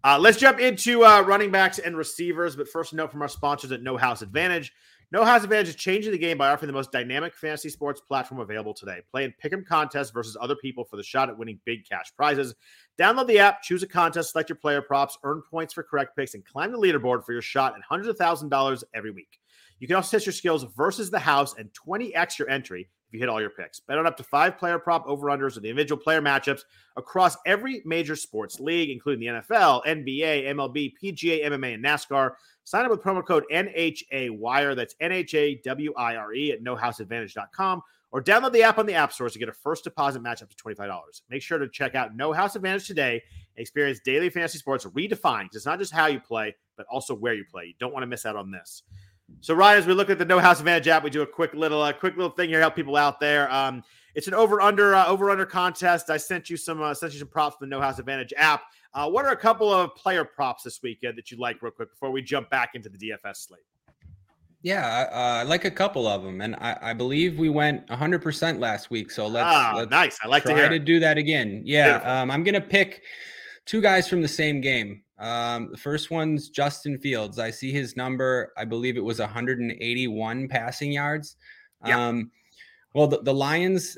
uh, let's jump into uh, running backs and receivers. But first, note from our sponsors at No House Advantage. No House Advantage is changing the game by offering the most dynamic fantasy sports platform available today. Play in pick'em contests versus other people for the shot at winning big cash prizes. Download the app, choose a contest, select your player props, earn points for correct picks, and climb the leaderboard for your shot at hundreds of thousand dollars every week. You can also test your skills versus the house and 20 extra entry if you hit all your picks. Bet on up to five player prop over unders with the individual player matchups across every major sports league, including the NFL, NBA, MLB, PGA, MMA, and NASCAR. Sign up with promo code NHA Wire. That's N H A W I R E at nohouseadvantage.com or download the app on the app stores to get a first deposit match up to $25. Make sure to check out No House Advantage today and experience daily fantasy sports redefined. It's not just how you play, but also where you play. You don't want to miss out on this. So Ryan, as we look at the No House Advantage app, we do a quick little, uh, quick little thing here, to help people out there. Um, it's an over under uh, over under contest. I sent you some uh, sent you some props from the No House Advantage app. Uh, what are a couple of player props this weekend that you like, real quick, before we jump back into the DFS slate? Yeah, uh, I like a couple of them, and I, I believe we went 100% last week. So let's, ah, let's nice. I like try to, to do that again. Yeah, um, I'm gonna pick two guys from the same game. Um, the first one's Justin Fields. I see his number. I believe it was 181 passing yards. Yeah. Um, well, the, the Lions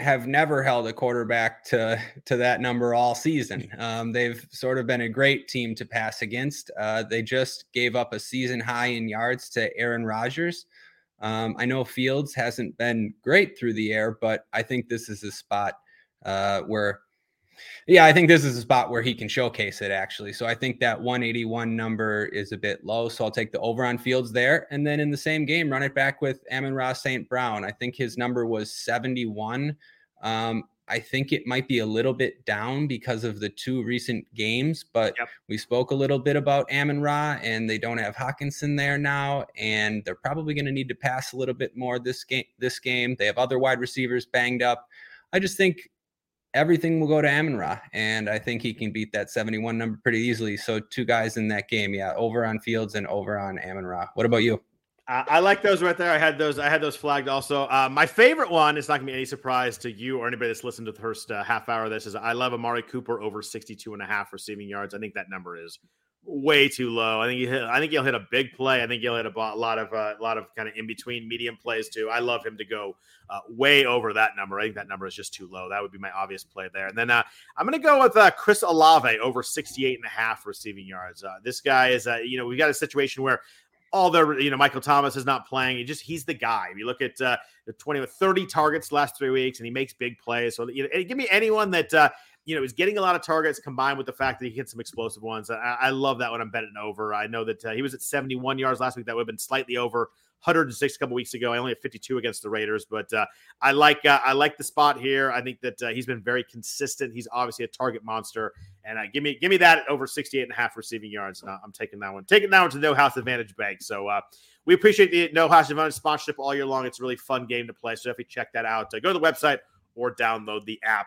have never held a quarterback to to that number all season. Um, they've sort of been a great team to pass against. Uh, they just gave up a season high in yards to Aaron Rodgers. Um, I know Fields hasn't been great through the air, but I think this is a spot uh, where, yeah, I think this is a spot where he can showcase it actually. So I think that 181 number is a bit low. So I'll take the over on Fields there, and then in the same game, run it back with Amon-Ra St. Brown. I think his number was 71. Um, I think it might be a little bit down because of the two recent games, but yep. we spoke a little bit about Amon Ra, and they don't have Hockenson there now, and they're probably going to need to pass a little bit more this game. This game, they have other wide receivers banged up. I just think everything will go to Amon Ra, and I think he can beat that 71 number pretty easily. So two guys in that game, yeah, over on Fields and over on Amon Ra. What about you? I like those right there. I had those. I had those flagged also. Uh, my favorite one is not going to be any surprise to you or anybody that's listened to the first uh, half hour of this. Is I love Amari Cooper over 62 and a half receiving yards. I think that number is way too low. I think he hit, I think he'll hit a big play. I think he'll hit a lot of uh, a lot of kind of in between medium plays too. I love him to go uh, way over that number. I think that number is just too low. That would be my obvious play there. And then uh, I'm going to go with uh, Chris Olave over 68 and a half receiving yards. Uh, this guy is, uh, you know, we've got a situation where all the you know Michael Thomas is not playing. He just he's the guy. If you look at uh, the 20 with 30 targets last three weeks, and he makes big plays. So you know, give me anyone that uh, you know is getting a lot of targets combined with the fact that he hits some explosive ones. I, I love that when I'm betting over. I know that uh, he was at 71 yards last week. That would have been slightly over. 106 a couple weeks ago. I only have 52 against the Raiders, but uh, I like uh, I like the spot here. I think that uh, he's been very consistent. He's obviously a target monster, and uh, give me give me that over 68 and a half receiving yards. And I'm taking that one. Taking that one to No House Advantage Bank. So uh, we appreciate the No House Advantage sponsorship all year long. It's a really fun game to play. So definitely check that out. Uh, go to the website or download the app.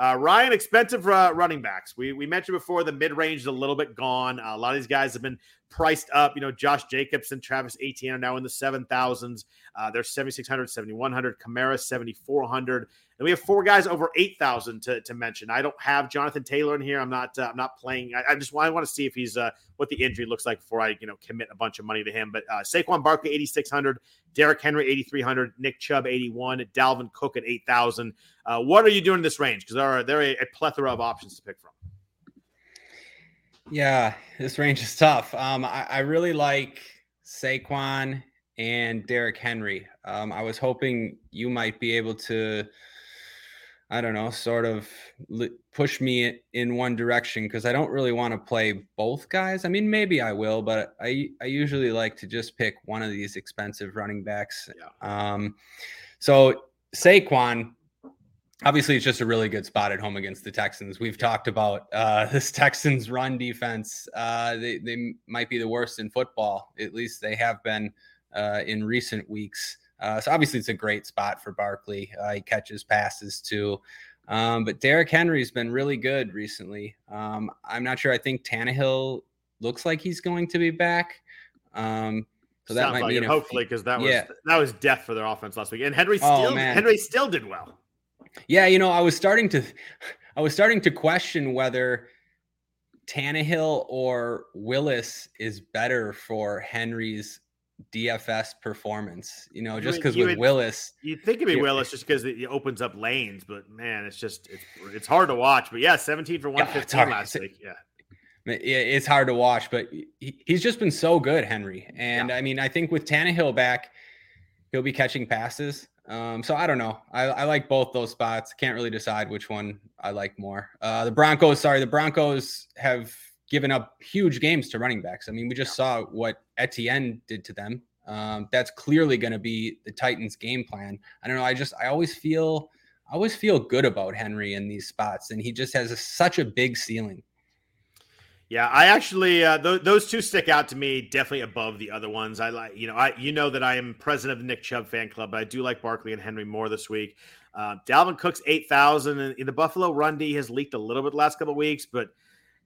Uh, Ryan, expensive uh, running backs. We we mentioned before the mid range is a little bit gone. Uh, a lot of these guys have been priced up. You know, Josh Jacobs and Travis Etienne are now in the seven thousands. Uh, they're 7600, 7100. Kamara 7400. And we have four guys over 8,000 to, to mention. I don't have Jonathan Taylor in here. I'm not uh, I'm not playing. I, I just want, I want to see if he's uh, what the injury looks like before I you know commit a bunch of money to him. But uh, Saquon Barkley 8,600, Derrick Henry 8,300, Nick Chubb 81, Dalvin Cook at 8,000. Uh, what are you doing in this range? Because there are there are a, a plethora of options to pick from. Yeah, this range is tough. Um, I, I really like Saquon and Derrick Henry. Um, I was hoping you might be able to, I don't know, sort of push me in one direction because I don't really want to play both guys. I mean, maybe I will, but I I usually like to just pick one of these expensive running backs. Yeah. Um, so Saquon, obviously it's just a really good spot at home against the Texans. We've talked about uh, this Texans run defense. Uh, they, they might be the worst in football. At least they have been uh, in recent weeks. Uh, so obviously it's a great spot for Barkley. Uh, he catches passes too. Um, but Derrick Henry's been really good recently. Um, I'm not sure. I think Tannehill looks like he's going to be back. Um, so that Sounds might like mean hopefully because that was yeah. that was death for their offense last week. And Henry Oh, still man. Henry still did well. Yeah, you know, I was starting to I was starting to question whether Tannehill or Willis is better for Henry's DFS performance. You know, just because with would- Willis, You'd think it'd be Willis just because it opens up lanes, but man, it's just it's it's hard to watch. But yeah, 17 for Yeah, 115 hard. last It's- week. Yeah. it's hard to watch, but he, he's just been so good, Henry. And I mean, I think with Tannehill back, he'll be catching passes. Um, so I don't know. I, I like both those spots. Can't really decide which one I like more. Uh, the Broncos, sorry, the Broncos have given up huge games to running backs. I mean, we just saw what Etienne did to them. Um, that's clearly going to be the Titans' game plan. I don't know. I just I always feel I always feel good about Henry in these spots, and he just has a, such a big ceiling. Yeah, I actually uh, th- those two stick out to me definitely above the other ones. I like you know I you know that I am president of the Nick Chubb fan club, but I do like Barkley and Henry more this week. Uh, Dalvin Cook's eight thousand, in the Buffalo run D has leaked a little bit last couple of weeks, but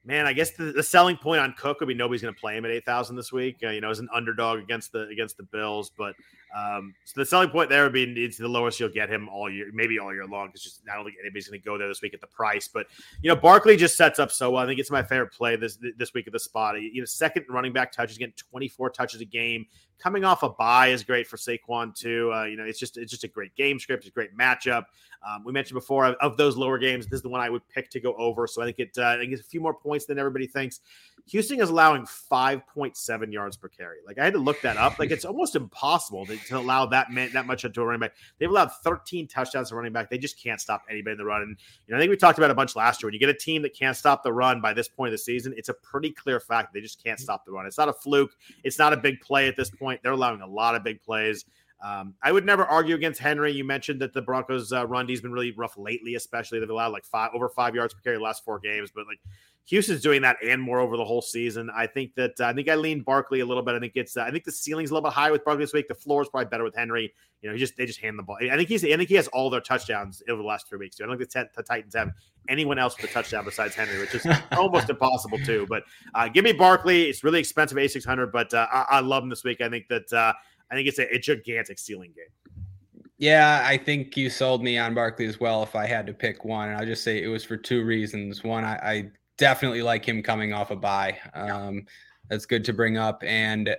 man, I guess the, the selling point on Cook would be nobody's going to play him at eight thousand this week. Uh, you know, as an underdog against the against the Bills, but um, so the selling point there would be it's the lowest you'll get him all year, maybe all year long. It's just I don't think anybody's going to go there this week at the price. But you know, Barkley just sets up so well. I think it's my favorite play this this week at the spot. You know, second running back touches, getting 24 touches a game. Coming off a bye is great for Saquon too. Uh, you know, it's just it's just a great game script. It's a great matchup. Um, we mentioned before of, of those lower games, this is the one I would pick to go over. So I think it uh, I think it's a few more points than everybody thinks. Houston is allowing 5.7 yards per carry. Like I had to look that up. Like it's almost impossible to, to allow that man, that much to a running back. They've allowed 13 touchdowns to running back. They just can't stop anybody in the run. And you know, I think we talked about a bunch last year. When you get a team that can't stop the run by this point of the season, it's a pretty clear fact they just can't stop the run. It's not a fluke. It's not a big play at this point. They're allowing a lot of big plays. Um, I would never argue against Henry. You mentioned that the Broncos' uh, run D has been really rough lately, especially they've allowed like five over five yards per carry the last four games. But like Houston's doing that and more over the whole season. I think that uh, I think I lean Barkley a little bit. I think it's uh, I think the ceiling's a little bit high with Barkley this week. The floor is probably better with Henry. You know, he just they just hand the ball. I think he's I think he has all their touchdowns over the last three weeks too. I don't think the, t- the Titans have anyone else with a touchdown besides Henry, which is almost impossible too. But uh, give me Barkley. It's really expensive, a six hundred, but uh, I-, I, love him this week. I think that uh, I think it's a, a gigantic ceiling game. Yeah, I think you sold me on Barkley as well. If I had to pick one, and I'll just say it was for two reasons. One, I, I definitely like him coming off a bye. Um, that's good to bring up. And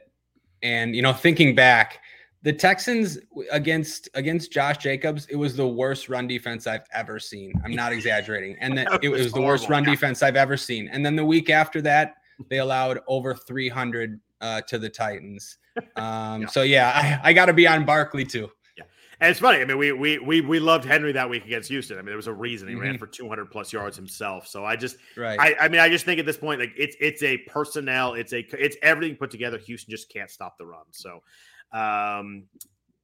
and you know, thinking back, the Texans against against Josh Jacobs, it was the worst run defense I've ever seen. I'm not exaggerating. And then it was, was the worst run defense I've ever seen. And then the week after that, they allowed over 300 uh, to the Titans. Um, yeah. So yeah, I, I got to be on Barkley too. Yeah, and it's funny. I mean, we we we we loved Henry that week against Houston. I mean, there was a reason he mm-hmm. ran for 200 plus yards himself. So I just, right. I, I mean, I just think at this point, like it's it's a personnel, it's a it's everything put together. Houston just can't stop the run. So, um,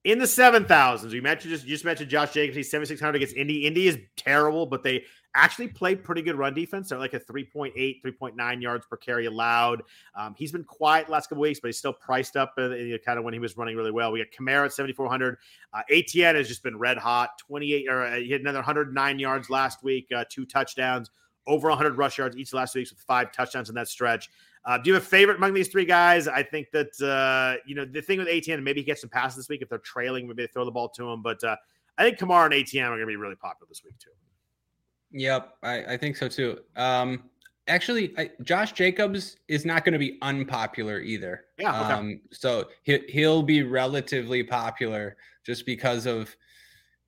in the seven thousands, you mentioned just you just mentioned Josh Jacobs. He's 7600 against Indy. Indy is terrible, but they actually played pretty good run defense. They're like a 3.8, 3.9 yards per carry allowed. Um, he's been quiet last couple weeks, but he's still priced up uh, kind of when he was running really well. We got Kamara at 7,400. Uh, Etienne has just been red hot. 28 or uh, he had another 109 yards last week, uh, two touchdowns, over 100 rush yards each last week with five touchdowns in that stretch. Uh, do you have a favorite among these three guys? I think that uh, you know the thing with Etienne, maybe he gets some passes this week if they're trailing, maybe they throw the ball to him. But I think Kamara and Etienne are going to be really popular this week too. Yep, I, I think so too. Um, actually, I, Josh Jacobs is not going to be unpopular either. Yeah. Okay. Um, so he, he'll be relatively popular just because of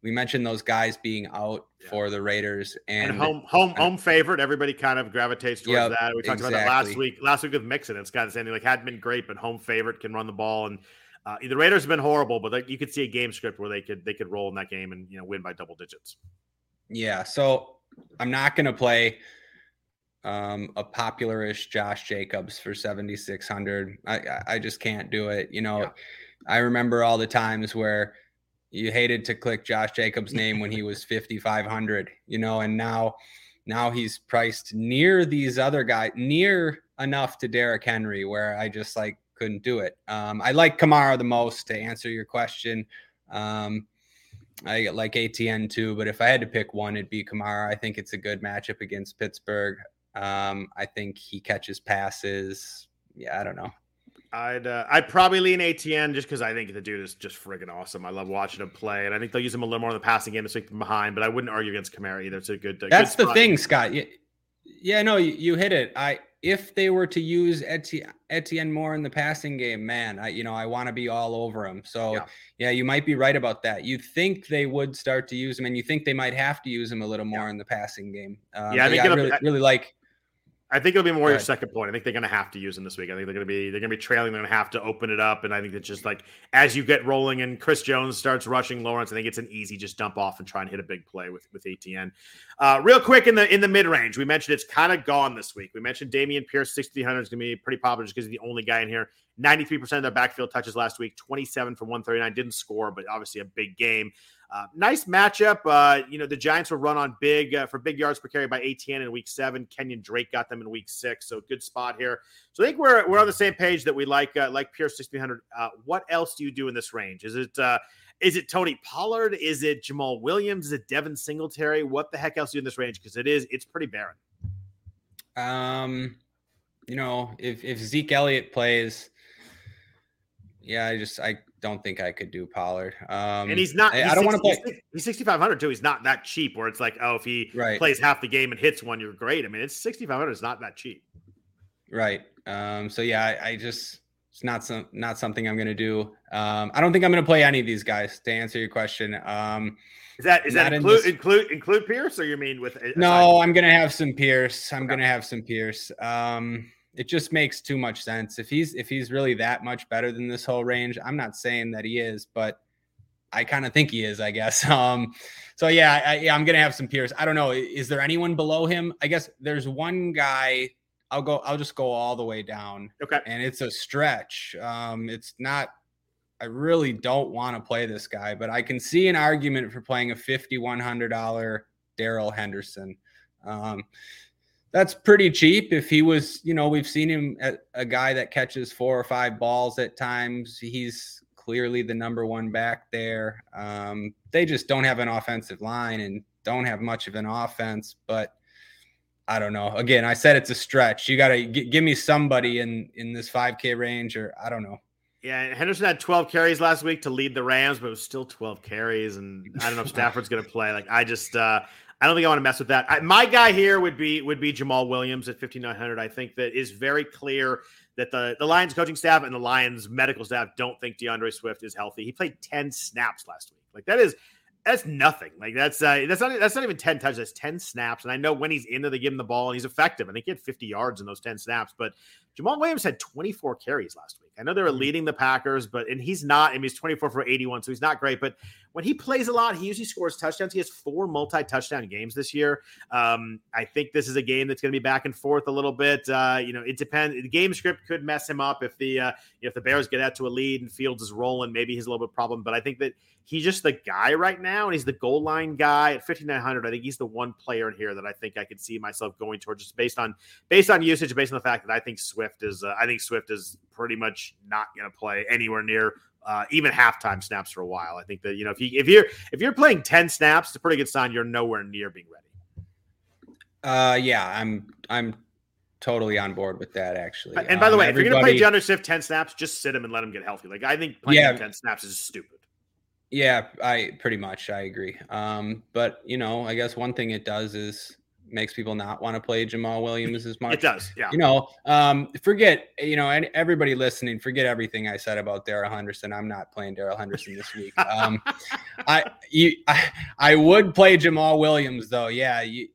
we mentioned those guys being out yeah. for the Raiders and, and home home home favorite. Everybody kind of gravitates towards yep, that. We talked exactly. about that last week. Last week with Mixon, it's kind of saying like hadn't been great, but home favorite can run the ball and. Uh, the Raiders have been horrible, but like, you could see a game script where they could they could roll in that game and you know win by double digits. Yeah, so I'm not going to play um, a popularish Josh Jacobs for 7,600. I, I just can't do it. You know, yeah. I remember all the times where you hated to click Josh Jacobs' name when he was 5,500, you know, and now, now he's priced near these other guys, near enough to Derrick Henry, where I just like couldn't do it. Um, I like Kamara the most to answer your question. Um, I like Etienne too, but if I had to pick one, it'd be Kamara. I think it's a good matchup against Pittsburgh. Um, I think he catches passes. Yeah, I don't know. I'd uh, I'd probably lean Etienne just because I think the dude is just friggin' awesome. I love watching him play, and I think they'll use him a little more in the passing game this week from behind. But I wouldn't argue against Kamara either. It's a good. Uh, That's good the thing, Scott. Yeah, yeah, no, you, you hit it. I if they were to use Etienne more in the passing game, man, I you know I want to be all over him. So yeah. yeah. you might be right about that. You think they would start to use him, and you think they might have to use him a little more yeah. in the passing game. Um, yeah, I, think yeah, I really, really like I think it'll be more your second point. I think they're going to have to use him this week. I think they're going to be they're going to be trailing. They're going to have to open it up, and I think it's just like as you get rolling and Chris Jones starts rushing Lawrence, I think it's an easy just dump off and try and hit a big play with with Etienne. Uh, real quick in the in the mid range, we mentioned it's kind of gone this week. We mentioned Dameon Pierce, sixty hundred is going to be pretty popular just because he's the only guy in here. Ninety three percent of their backfield touches last week, twenty seven for one thirty nine, didn't score, but obviously a big game. Uh, nice matchup. Uh, you know, the Giants were run on big uh, for big yards per carry by Etienne in week seven. Kenyan Drake got them in week six. So good spot here. So I think we're, we're on the same page that we like, uh, like Pierce 1600. Uh, what else do you do in this range? Is it, is it Tony Pollard? Is it Jamaal Williams? Is it Devin Singletary? What the heck else do you in this range? Because it is, it's pretty barren. Um, you know, if, if Zeke Elliott plays, yeah, I just, I, don't think I could do Pollard. Um, and he's not. He's I don't want to play. He's, 6,500 too. He's not that cheap. Where it's like, oh, if he right. plays half the game and hits one, you're great. I mean, it's 6,500 is not that cheap. Right. Um, so yeah, I, I, just it's not some not something I'm going to do. Um, I don't think I'm going to play any of these guys. To answer your question, um, is that is that include in this... include include Pierce or you mean with? No, I'm going to have some Pierce. I'm okay. going to have some Pierce. Um, it just makes too much sense. If he's if he's really that much better than this whole range, I'm not saying that he is, but I kind of think he is, I guess. Um, so yeah, I, yeah, I'm gonna have some Pierce. I don't know. Is there anyone below him? I guess there's one guy. I'll go. I'll just go all the way down. Okay. And it's a stretch. Um, it's not. I really don't want to play this guy, but I can see an argument for playing a fifty one hundred dollar Darrell Henderson. Um, that's pretty cheap. If he was, you know, we've seen him a guy that catches four or five balls at times. He's clearly the number one back there. Um, they just don't have an offensive line and don't have much of an offense. But I don't know. Again, I said it's a stretch. You got to g- give me somebody in in this 5K range, or I don't know. Yeah, Henderson had 12 carries last week to lead the Rams, but it was still 12 carries, and I don't know if Stafford's going to play. Like, I just, uh, I don't think I want to mess with that. I, my guy here would be would be Jamaal Williams at 5900. I think that is very clear that the the Lions coaching staff and the Lions medical staff don't think DeAndre Swift is healthy. He played 10 snaps last week. Like that is that's nothing. Like that's uh, that's not that's not even 10 touches. That's 10 snaps. And I know when he's in there, they give him the ball and he's effective. I think he had 50 yards in those 10 snaps, but Jamaal Williams had 24 carries last week. I know they were mm-hmm. leading the Packers, but and he's not. I mean, he's 24 for 81, so he's not great. But when he plays a lot, he usually scores touchdowns. He has four multi-touchdown games this year. Um, I think this is a game that's going to be back and forth a little bit. Uh, you know, it depends. The game script could mess him up if the uh, if the Bears get out to a lead and Fields is rolling. Maybe he's a little bit problem. But I think that he's just the guy right now, and he's the goal line guy at 5900. I think he's the one player in here that I think I could see myself going towards, just based on based on usage, based on the fact that I think Swift is. Uh, I think Swift is pretty much not going to play anywhere near uh, even halftime snaps for a while. I think that you know if you if you're if you're playing ten snaps, it's a pretty good sign you're nowhere near being ready. Uh, yeah, I'm I'm totally on board with that actually. And by the um, way, if you're gonna play DeAndre Swift ten snaps, just sit him and let him get healthy. Like I think playing yeah, ten snaps is stupid. Yeah, I pretty much I agree. Um, but you know, I guess one thing it does is makes people not want to play Jamaal Williams as much. It does, yeah. You know, um, forget, you know, and everybody listening, forget everything I said about Darrell Henderson. I'm not playing Darrell Henderson this week. Um, I, you, I, I would play Jamaal Williams though. Yeah, you,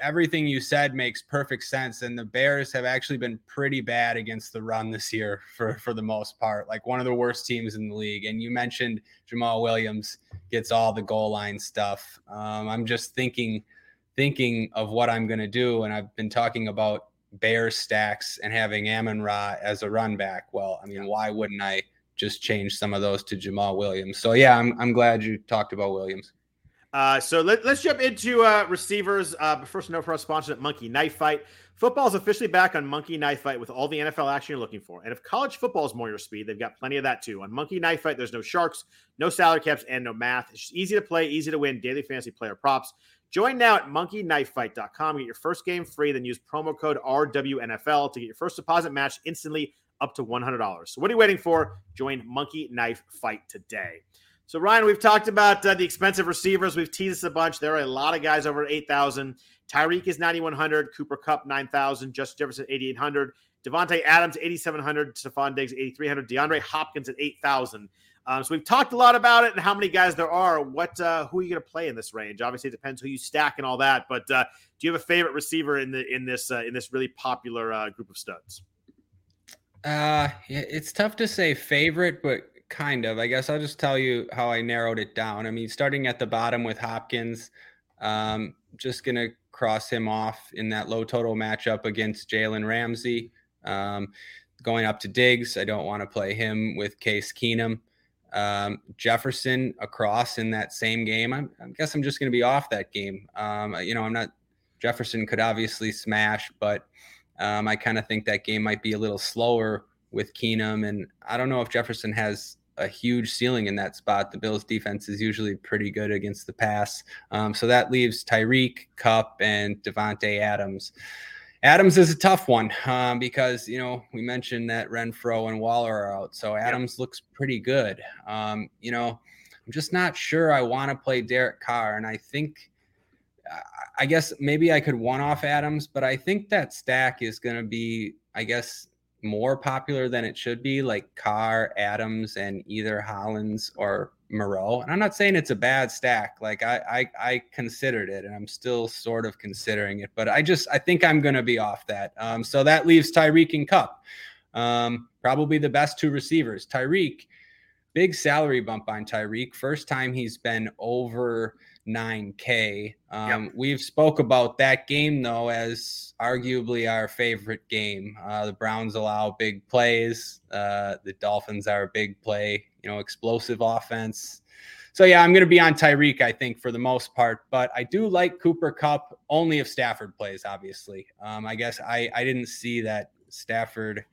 everything you said makes perfect sense. And the Bears have actually been pretty bad against the run this year for, for the most part, like one of the worst teams in the league. And you mentioned Jamaal Williams gets all the goal line stuff. Um, I'm just thinking – thinking of what I'm going to do, and I've been talking about bear stacks and having Amon Ra as a run back. Well, I mean, why wouldn't I just change some of those to Jamaal Williams? So yeah, I'm I'm glad you talked about Williams. Uh, so let, us jump into uh, receivers. Uh, but first, note for our sponsor at Monkey Knife Fight. Football is officially back on Monkey Knife Fight with all the NFL action you're looking for. And if college football is more your speed, they've got plenty of that too. On Monkey Knife Fight, there's no sharks, no salary caps, and no math. It's just easy to play, easy to win, daily fantasy player props. Join now at monkeyknifefight.com. Get your first game free, then use promo code RWNFL to get your first deposit match instantly up to $100. So what are you waiting for? Join Monkey Knife Fight today. So Ryan, we've talked about uh, the expensive receivers. We've teased a bunch. There are a lot of guys over 8,000. Tyreek is 9,100. Cooper Kupp, 9,000. Justin Jefferson 8,800. Davante Adams 8,700. Stefon Diggs 8,300. DeAndre Hopkins at 8,000. Um, so we've talked a lot about it and how many guys there are. What uh, who are you going to play in this range? Obviously, it depends who you stack and all that. But uh, do you have a favorite receiver in the in this uh, in this really popular uh, group of studs? Uh, it's tough to say favorite, but kind of. I guess I'll just tell you how I narrowed it down. I mean, starting at the bottom with Hopkins, um, just gonna cross him off in that low total matchup against Jalen Ramsey. Um, going up to Diggs, I don't want to play him with Case Keenum. Um, Jefferson across in that same game. I'm, I guess I'm just going to be off that game. Um, you know, I'm not. Jefferson could obviously smash, but um, I kind of think that game might be a little slower with Keenum, and I don't know if Jefferson has a huge ceiling in that spot. The Bills' defense is usually pretty good against the pass, um, so that leaves Tyreek, Kupp, and Davante Adams. Adams is a tough one um, because you know we mentioned that Renfrow and Waller are out, so Adams yep. looks pretty good. Um, you know, I'm just not sure I want to play Derek Carr, and I think, I guess maybe I could one off Adams, but I think that stack is going to be, I guess, more popular than it should be, like Carr, Adams, and either Hollins or Moreau. And I'm not saying it's a bad stack. Like I, I, I considered it, and I'm still sort of considering it. But I just, I think I'm going to be off that. Um, so that leaves Tyreek and Kupp, um, probably the best two receivers. Tyreek, big salary bump on Tyreek. First time he's been over 9K. Um, yep. We've spoke about that game though as arguably our favorite game. Uh, the Browns allow big plays. Uh, the Dolphins are a big play, you know, explosive offense. So yeah, I'm going to be on Tyreek, I think, for the most part. But I do like Cooper Cup only if Stafford plays. Obviously, um, I guess I I didn't see that Stafford.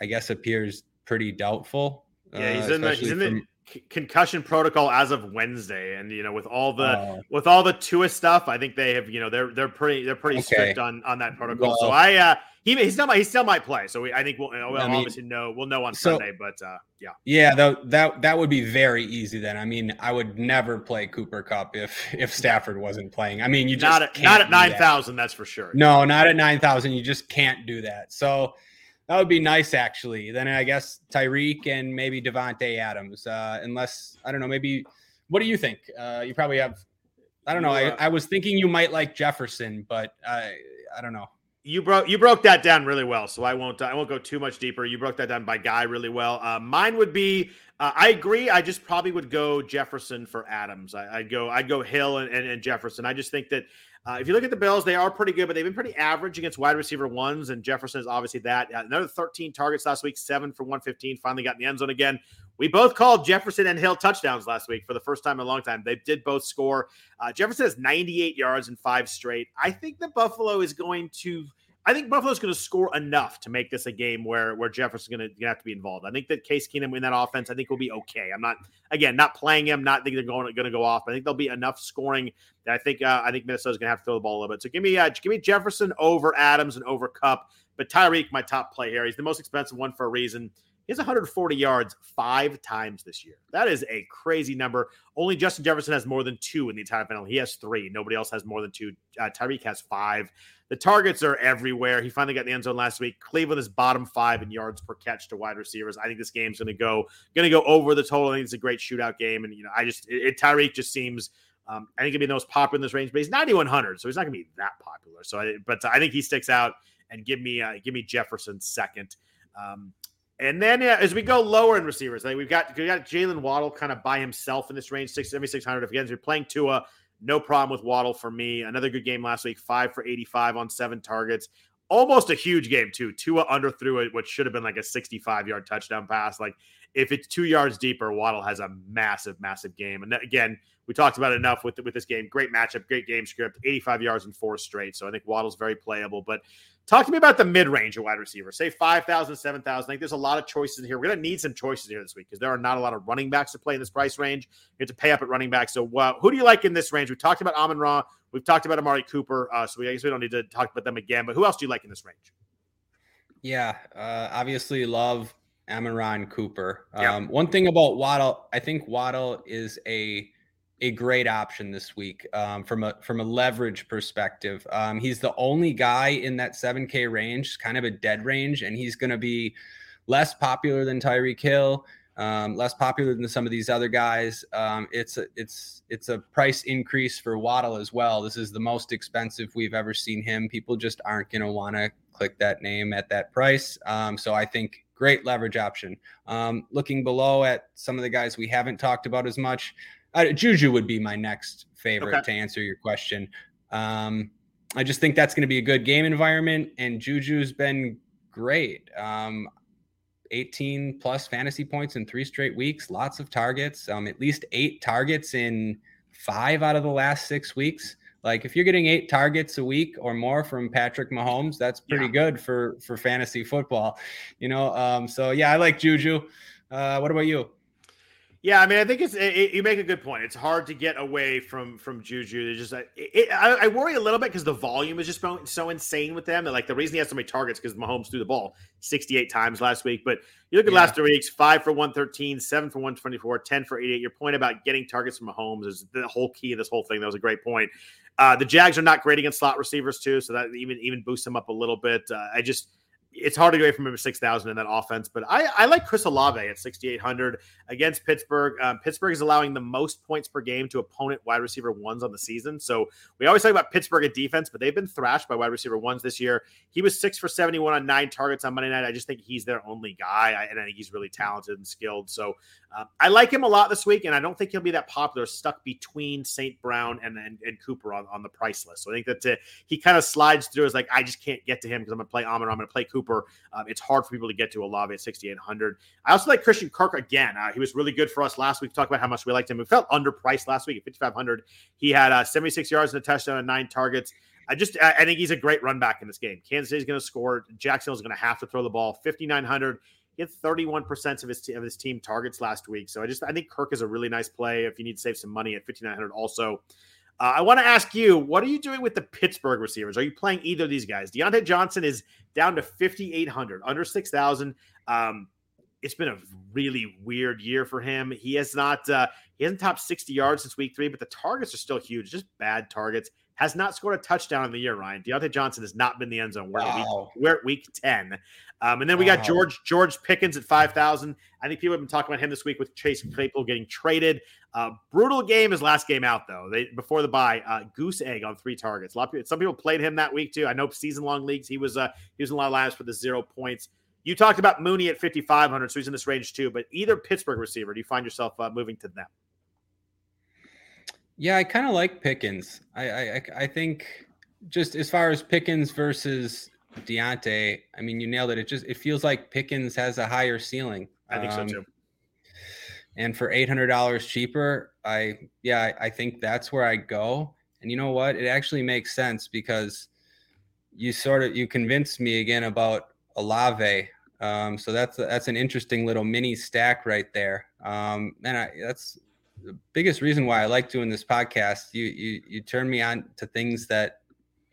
I guess appears pretty doubtful. Yeah, he's uh, in the he's in the concussion protocol as of Wednesday, and you know, with all the uh, with all the Tua stuff, I think they have you know they're they're pretty they're pretty okay. strict on on that protocol. Well, so I uh he he still might he still might play. So we, I think we'll, we'll I mean, obviously know we'll know on so, Sunday, but uh yeah yeah that that that would be very easy then. I mean, I would never play Cooper Kupp if if Stafford wasn't playing. I mean, you just not at, not at nine thousand, that. that's for sure. No, not at nine thousand. You just can't do that. So that would be nice, actually. Then I guess Tyreek and maybe Davante Adams, uh, unless I don't know. Maybe what do you think? Uh, you probably have. I don't know. I, I was thinking you might like Jefferson, but I I don't know. You broke you broke that down really well, so I won't I won't go too much deeper. You broke that down by guy really well. Uh, mine would be uh, I agree. I just probably would go Jefferson for Adams. I, would go I'd go Hill and, and, and Jefferson. I just think that uh, if you look at the Bills, they are pretty good, but they've been pretty average against wide receiver ones, and Jefferson is obviously that. Uh, another 13 targets last week, seven for 115. Finally got in the end zone again. We both called Jefferson and Hill touchdowns last week for the first time in a long time. They did both score. Uh, Jefferson has 98 yards in five straight. I think that Buffalo is going to I think Buffalo's going to score enough to make this a game where where Jefferson's going to have to be involved. I think that Case Keenum in that offense, I think will be okay. I'm not again not playing him, not thinking they're going going to go off. I think there'll be enough scoring that I think uh, I think Minnesota's going to have to throw the ball a little bit. So give me uh, give me Jefferson over Adams and over Kupp. but Tyreek my top play here. He's the most expensive one for a reason. He has 140 yards five times this year. That is a crazy number. Only Justin Jefferson has more than two in the entire final. He has three. Nobody else has more than two. Uh, Tyreek has five. The targets are everywhere. He finally got in the end zone last week. Cleveland is bottom five in yards per catch to wide receivers. I think this game's going to go going to go over the total. I think it's a great shootout game, and you know, I just it, it Tyreek just seems. Um, I think he'd be the most popular in this range, but he's 9100, so he's not going to be that popular. So, I, but I think he sticks out. And give me uh, give me Jefferson second. Um, and then yeah, as we go lower in receivers, like we've got we got Jaylen Waddle kind of by himself in this range, six seventy six hundred. If again, you're playing Tua, no problem with Waddle for me. Another good game last week, five for 85 on seven targets. Almost a huge game, too. Tua underthrew it, what should have been like a 65 yard touchdown pass. Like, if it's two yards deeper, Waddle has a massive, massive game. And again, we talked about enough with, with this game. Great matchup, great game script, 85 yards in four straight. So I think Waddle's very playable. But Talk to me about the mid range of wide receiver. Say 5,000, 7,000. I think there's a lot of choices in here. We're going to need some choices here this week because there are not a lot of running backs to play in this price range. You have to pay up at running back. So, uh, who do you like in this range? We talked about Amon Ra. We've talked about Amari Cooper. Uh, so, we, I guess we don't need to talk about them again. But who else do you like in this range? Yeah, uh, obviously love Amon Ra and Cooper. Um, yeah. One thing about Waddle, I think Waddle is a a great option this week um, from a from a leverage perspective. Um, he's the only guy in that 7K range, kind of a dead range, and he's going to be less popular than Tyreek Hill, um, less popular than some of these other guys. Um, it's a it's it's a price increase for Waddle as well. This is the most expensive we've ever seen him. People just aren't going to want to click that name at that price. Um, so I think great leverage option. Um, looking below at some of the guys we haven't talked about as much. Uh, Juju would be my next favorite okay. to answer your question. Um, I just think that's going to be a good game environment, and Juju's been great. Um, 18 plus fantasy points in three straight weeks, lots of targets, um, at least eight targets in five out of the last six weeks. Like if you're getting eight targets a week or more from Patrick Mahomes, that's pretty yeah. good for for fantasy football, you know. Um, so yeah, I like Juju. Uh, what about you? Yeah, I mean, I think it's it, you make a good point. It's hard to get away from from Juju. It's just it, I, I, worry a little bit because the volume is just so insane with them. And like the reason he has so many targets because Mahomes threw the ball 68 times last week. But you look at yeah. last three weeks: five for 113, seven for 124, 10 for 88. Your point about getting targets from Mahomes is the whole key of this whole thing. That was a great point. Uh, the Jags are not great against slot receivers too, so that even even boosts them up a little bit. Uh, I just it's hard to go away from him at 6,000 in that offense. But I, I like Chris Olave at 6,800 against Pittsburgh. Um, Pittsburgh is allowing the most points per game to opponent wide receiver ones on the season. So we always talk about Pittsburgh at defense, but they've been thrashed by wide receiver ones this year. He was six for 71 on nine targets on Monday night. I just think he's their only guy, I, and I think he's really talented and skilled. So uh, I like him a lot this week, and I don't think he'll be that popular, stuck between St. Brown and, and, and, Cooper on, on the price list. So I think that uh, he kind of slides through as like, I just can't get to him because I'm going to play Amon, I'm going to play Cooper. Um, it's hard for people to get to Olave at 6,800. I also like Christian Kirk again. Uh, he was really good for us last week. Talk about how much we liked him. We felt underpriced last week at 5,500. He had uh, 76 yards and a touchdown and nine targets. I just I think he's a great run back in this game. Kansas City's going to score. Jacksonville's going to have to throw the ball. 5,900. He had 31% of his, of his team targets last week. So I just I think Kirk is a really nice play if you need to save some money at 5,900 also. Uh, I want to ask you, what are you doing with the Pittsburgh receivers? Are you playing either of these guys? Diontae Johnson is down to 5,800, under 6,000. Um, it's been a really weird year for him. He has not, uh, he hasn't topped 60 yards since week three, but the targets are still huge, just bad targets. Has not scored a touchdown in the year, Ryan. Diontae Johnson has not been the end zone. We're, wow. at, week, we're at week 10. Um, and then we wow. got George George Pickens at 5,000. I think people have been talking about him this week with Chase Claypool getting traded. Uh, brutal game his last game out though. They before the bye, uh, goose egg on three targets. A lot of people, some people played him that week too. I know season long leagues he was uh, he was in a lot of lives for the zero points. You talked about Mooney at 5,500, so he's in this range too. But either Pittsburgh receiver, do you find yourself uh, moving to them? Yeah, I kind of like Pickens. I, I I think just as far as Pickens versus Diontae, I mean, you nailed it. It just it feels like Pickens has a higher ceiling. I think um, so too. And for eight hundred dollars cheaper, I yeah, I, I think that's where I go. And you know what? It actually makes sense because you sort of you convinced me again about Olave. Um, so that's that's an interesting little mini stack right there. Um, and I, that's the biggest reason why I like doing this podcast. You you you turn me on to things that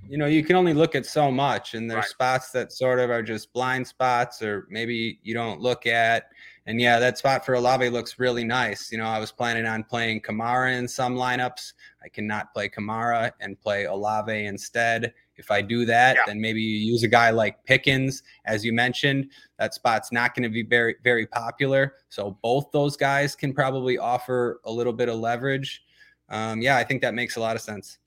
you know you can only look at so much and there's right. spots that sort of are just blind spots or maybe you don't look at. And yeah that spot for Olave looks really nice. You know I was planning on playing Kamara in some lineups. I cannot play Kamara and play Olave instead. If I do that yeah. then maybe you use a guy like Pickens as you mentioned. That spot's not going to be very very popular. So both those guys can probably offer a little bit of leverage. Um, yeah I think that makes a lot of sense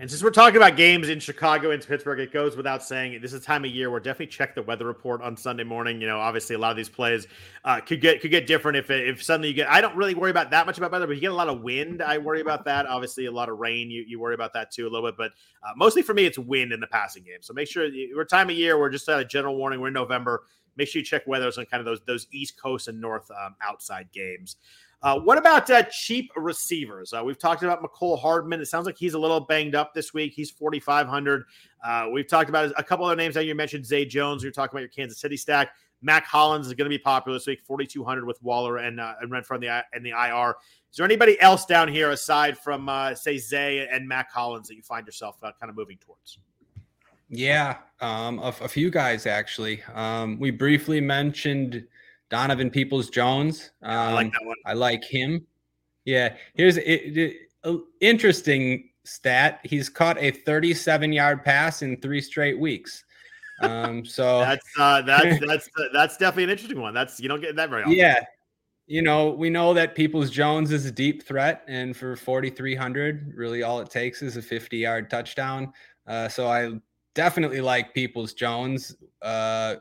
and since we're talking about games in Chicago and Pittsburgh, it goes without saying this is a time of year where definitely check the weather report on Sunday morning. You know, obviously a lot of these plays uh, could get could get different if if suddenly you get. I don't really worry about that much about weather, but you get a lot of wind. I worry about that. Obviously, a lot of rain. You, you worry about that too a little bit, but uh, mostly for me, it's wind in the passing game. So make sure we're time of year. We're just at a general warning. We're in November. Make sure you check weather on kind of those those East Coast and North um, outside games. Uh, what about uh, cheap receivers? Uh, we've talked about Mecole Hardman. It sounds like he's a little banged up this week. He's 4,500. Uh, we've talked about a couple other names that you mentioned. Zay Jones. You're talking about your Kansas City stack. Mack Hollins is going to be popular this week, 4,200 with Waller and uh, and Renfrow in the in the IR. Is there anybody else down here aside from uh, say Zay and Mack Hollins that you find yourself uh, kind of moving towards? Yeah, um, a, a, few guys actually. Um, we briefly mentioned Donovan Peoples Jones. Um, I like um, that one. I like him. Yeah. Here's it, it, uh, interesting stat. He's caught a 37 yard pass in three straight weeks. Um, so that's uh, that's that's uh, that's definitely an interesting one. That's you don't get that very often. Yeah. You know, we know that Peoples Jones is a deep threat, and for 4,300, really all it takes is a 50 yard touchdown. Uh, so I definitely like Peoples Jones. Uh,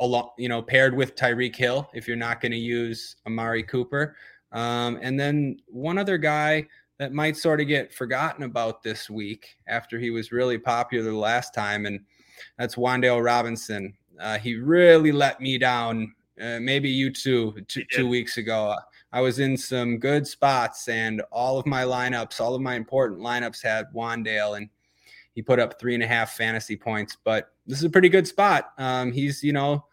along, you know, paired with Tyreek Hill if you're not going to use Amari Cooper. Um, and then one other guy that might sort of get forgotten about this week after he was really popular last time, and that's Wan'Dale Robinson. Uh, he really let me down. Uh, maybe you too, two, two weeks ago. I was in some good spots, and all of my lineups, all of my important lineups had Wan'Dale, and he put up three and a half fantasy points. But this is a pretty good spot. Um, he's, you know,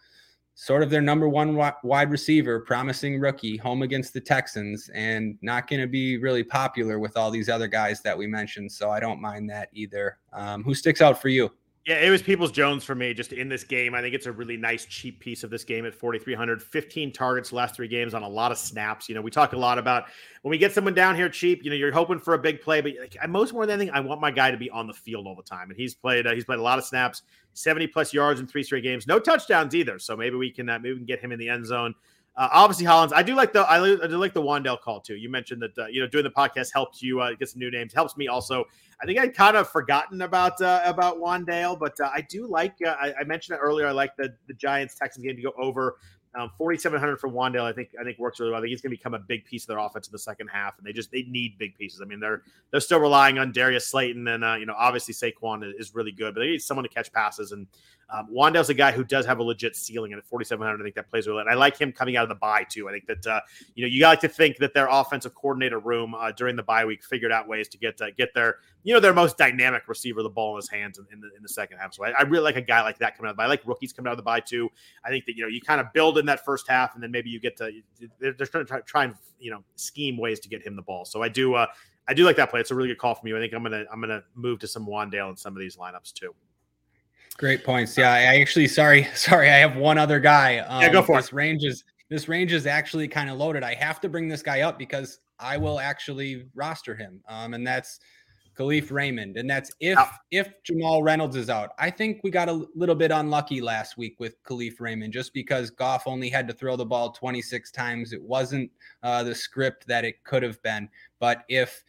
sort of their number one wide receiver, promising rookie, home against the Texans, and not going to be really popular with all these other guys that we mentioned. So I don't mind that either. Um, who sticks out for you? Yeah, it was Peoples Jones for me just in this game. I think it's a really nice, cheap piece of this game at 4,300. 15 targets last three games on a lot of snaps. You know, we talk a lot about when we get someone down here cheap, you know, you're hoping for a big play, but most more than anything, I want my guy to be on the field all the time. And he's played, uh, he's played a lot of snaps, 70 plus yards in three straight games, no touchdowns either. So maybe we can, uh, maybe we can get him in the end zone. Uh, obviously, Hollins. I do like the I, I do like the Wan'Dale call too. You mentioned that uh, you know doing the podcast helped you uh, get some new names. Helps me also. I think I'd kind of forgotten about uh, about Wan'Dale, but uh, I do like. Uh, I, I, mentioned it earlier. I like the the Giants Texans game to go over. Um, 4,700 for Wan'Dale, I think I think works really well. I think he's going to become a big piece of their offense in the second half, and they just they need big pieces. I mean, they're they're still relying on Darius Slayton, and you know obviously Saquon is really good, but they need someone to catch passes. And um, Wan'Dale's a guy who does have a legit ceiling, and at 4,700, I think that plays well. And I like him coming out of the bye too. I think that uh, you know you got to think that their offensive coordinator room uh, during the bye week figured out ways to get uh, get their you know their most dynamic receiver the ball in his hands in, in the in the second half. So I, I, really like a guy like that coming out of the bye. I like rookies coming out of the bye too. I think that you know you kind of build in that first half and then maybe you get to they're, they're trying to try, try, and you know scheme ways to get him the ball. So I do uh, I do like that play. It's a really good call from you. I think I'm gonna I'm gonna move to some Wan'Dale in some of these lineups too. Great points. Yeah, I actually sorry sorry I have one other guy. Um, yeah, go um, for this it. Range is this range is actually kind of loaded. I have to bring this guy up because I will actually roster him, um, and that's Kalif Raymond, and that's if oh. if Jamal Reynolds is out. I think we got a little bit unlucky last week with Kalif Raymond, just because Goff only had to throw the ball 26 times. It wasn't uh, the script that it could have been. But if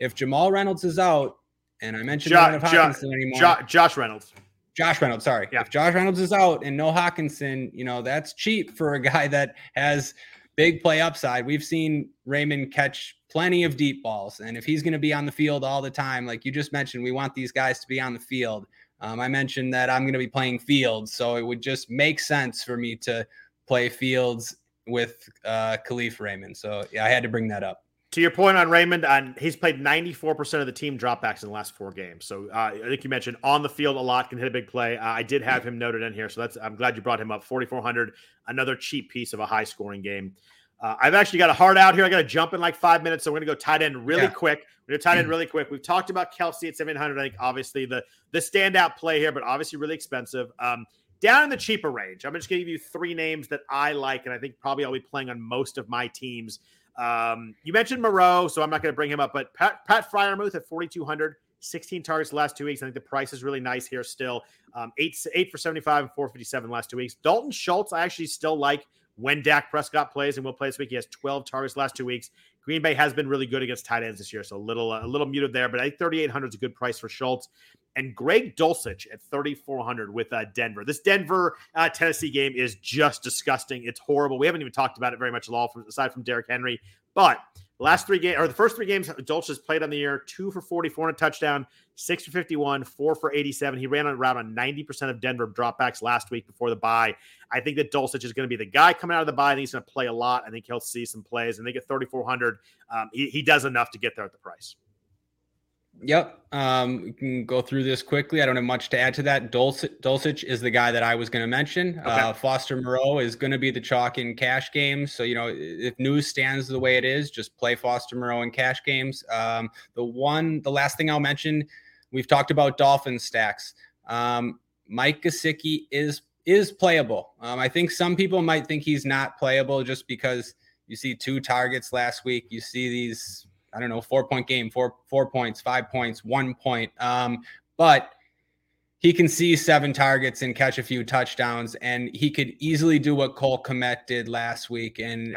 if Jamal Reynolds is out, and I mentioned jo- Hockenson anymore, jo- Josh Reynolds. Josh Reynolds, sorry. Yeah. If Josh Reynolds is out and no Hockenson, you know, that's cheap for a guy that has big play upside. We've seen Raymond catch plenty of deep balls. And if he's going to be on the field all the time, like you just mentioned, we want these guys to be on the field. Um, I mentioned that I'm going to be playing Fields, so it would just make sense for me to play Fields with uh, Kalif Raymond. So yeah, I had to bring that up. To your point on Raymond, on he's played 94% of the team dropbacks in the last four games. So uh, I think you mentioned on the field a lot, can hit a big play. Uh, I did have him noted in here, so that's I'm glad you brought him up. 4,400, another cheap piece of a high scoring game. Uh, I've actually got a hard out here. I got to jump in like five minutes, so we're gonna go tight end really yeah. quick. We're gonna tight end really quick. We've talked about Kelce at 700. I think obviously the the standout play here, but obviously really expensive. Um, down in the cheaper range, I'm just gonna give you three names that I like, and I think probably I'll be playing on most of my teams. Um, you mentioned Moreau, so I'm not gonna bring him up, but Pat, Pat Freiermuth at 4,200. 16 targets last two weeks. I think the price is really nice here still. Um, eight eight for 75 and 457 last two weeks. Dalton Schultz, I actually still like when Dak Prescott plays and will play this week. He has 12 targets last two weeks. Green Bay has been really good against tight ends this year, so a little uh, a little muted there. But I think 3,800 is a good price for Schultz. And Greg Dulcich at 3,400 with uh, Denver. This Denver uh, Tennessee game is just disgusting. It's horrible. We haven't even talked about it very much at all, from, aside from Derrick Henry. But last three games, or the first three games, Dulcich has played on the year two for 44 and a touchdown, six for 51, four for 87. He ran around on 90% of Denver dropbacks last week before the bye. I think that Dulcich is going to be the guy coming out of the bye, and he's going to play a lot. I think he'll see some plays, and they get 3,400. Um, he, he does enough to get there at the price. Yep. Um, we can go through this quickly. I don't have much to add to that. Dulcich, Dulcich is the guy that I was going to mention. Okay. Uh, Foster Moreau is going to be the chalk in cash games. So, you know, if news stands the way it is, just play Foster Moreau in cash games. Um, the one, the last thing I'll mention, we've talked about Dolphin stacks. Um, Mike Gesicki is is playable. Um, I think some people might think he's not playable just because you see two targets last week. You see these, I don't know, four point game, four four points, five points, one point. Um, but he can see seven targets and catch a few touchdowns, and he could easily do what Cole Kmet did last week. And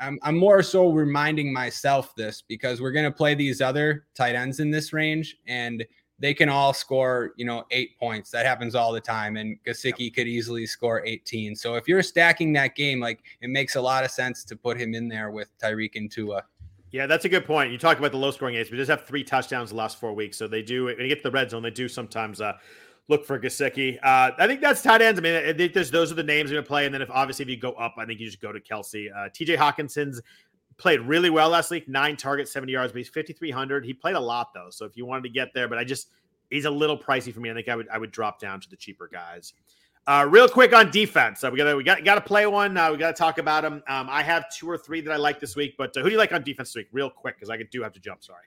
I'm, I'm more so reminding myself this because we're going to play these other tight ends in this range, and – they can all score, you know, eight points. That happens all the time. And Gesicki yep. could easily score 18. So if you're stacking that game, like it makes a lot of sense to put him in there with Tyreek and Tua. Yeah, that's a good point. You talk about the low scoring games. We just have three touchdowns the last four weeks. So they do, when you get to the red zone, they do sometimes uh, look for Gesicki. Uh, I think that's tight ends. I mean, I think those are the names going to play. And then if obviously if you go up, I think you just go to Kelce. Uh, TJ Hockenson's played really well last week, nine targets, 70 yards, but he's 5,300. He played a lot though. So if you wanted to get there, but I just, he's a little pricey for me. I think I would, I would drop down to the cheaper guys. Uh, real quick on defense, we got we got got to play one. Uh, we got to talk about them. Um, I have two or three that I like this week, but uh, who do you like on defense this week? Real quick, because I do have to jump. Sorry.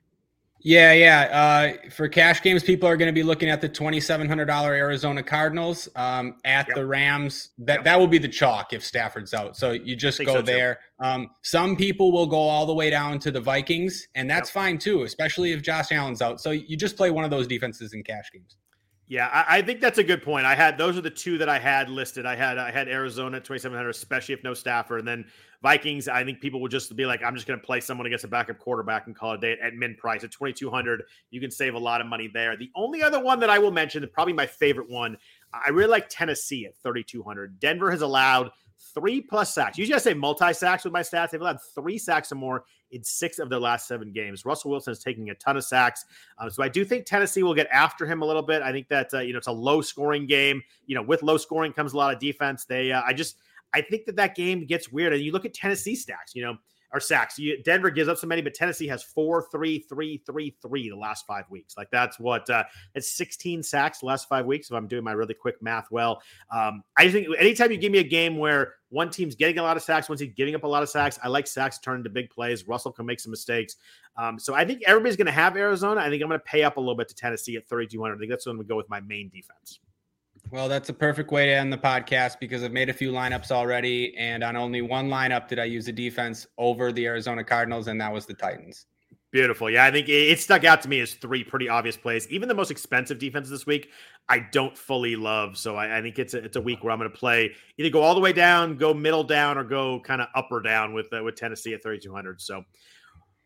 Yeah, yeah. Uh, for cash games, people are going to be looking at the twenty-seven hundred dollar Arizona Cardinals um, at yep. the Rams. That yep. that will be the chalk if Stafford's out. So you just go so there. Um, some people will go all the way down to the Vikings, and that's yep. fine too, especially if Josh Allen's out. So you just play one of those defenses in cash games. Yeah, I, I, think that's a good point. I had those are the two that I had listed. I had I had Arizona 2700, especially if no Stafford, and then Vikings. I think people will just be like, I'm just going to play someone against a backup quarterback and call it a day at min price at 2200. You can save a lot of money there. The only other one that I will mention, probably my favorite one, I really like Tennessee at 3200. Denver has allowed three plus sacks. Usually I say multi sacks with my stats. They've allowed three sacks or more in six of their last seven games. Russell Wilson is taking a ton of sacks. Um, so I do think Tennessee will get after him a little bit. I think that, uh, you know, it's a low scoring game. You know, with low scoring comes a lot of defense. They, uh, I just, I think that that game gets weird. And you look at Tennessee stacks, you know, or sacks. You, Denver gives up so many, but Tennessee has four, three, three, three, three the last five weeks. Like that's what uh, it's 16 sacks the last five weeks. If I'm doing my really quick math well, um, I think anytime you give me a game where one team's getting a lot of sacks, one team's giving up a lot of sacks, I like sacks turn into big plays. Russell can make some mistakes. Um, so I think everybody's going to have Arizona. I think I'm going to pay up a little bit to Tennessee at 3,200. I think that's when we go with my main defense. Well, that's a perfect way to end the podcast because I've made a few lineups already. And on only one lineup did I use the defense over the Arizona Cardinals, and that was the Titans. Beautiful. Yeah, I think it stuck out to me as three pretty obvious plays. Even the most expensive defenses this week, I don't fully love. So I, I think it's a, it's a week where I'm going to play either go all the way down, go middle down, or go kind of up or down with uh, with Tennessee at 3,200. So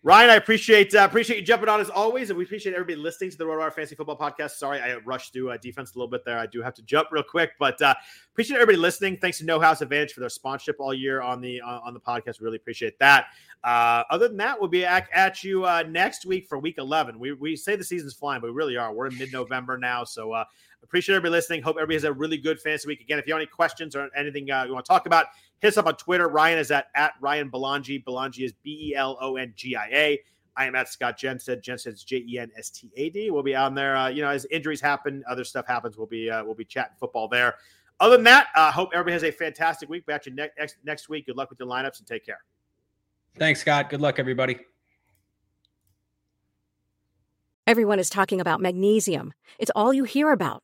Ryan, I appreciate uh, appreciate you jumping on as always, and we appreciate everybody listening to the RotoWire Fantasy Football Podcast. Sorry, I rushed through uh, defense a little bit there. I do have to jump real quick, but uh, appreciate everybody listening. Thanks to No House Advantage for their sponsorship all year on the uh, on the podcast. Really appreciate that. Uh, other than that, we'll be at, at you uh, next week for Week 11. We we say the season's flying, but we really are. We're in mid November now, so appreciate everybody listening. Hope everybody has a really good fantasy week. Again, if you have any questions or anything you want to talk about, hit us up on Twitter. Ryan is at at Ryan Belongia. Belongia is B E L O N G I A. I am at Scott Jensen. Jenstad is J E N S T A D. We'll be on there. Uh, you know, as injuries happen, other stuff happens. We'll be uh, we'll be chatting football there. Other than that, uh, hope everybody has a fantastic week. Back to next next week. Good luck with your lineups and take care. Thanks, Scott. Good luck, everybody. Everyone is talking about magnesium. It's all you hear about.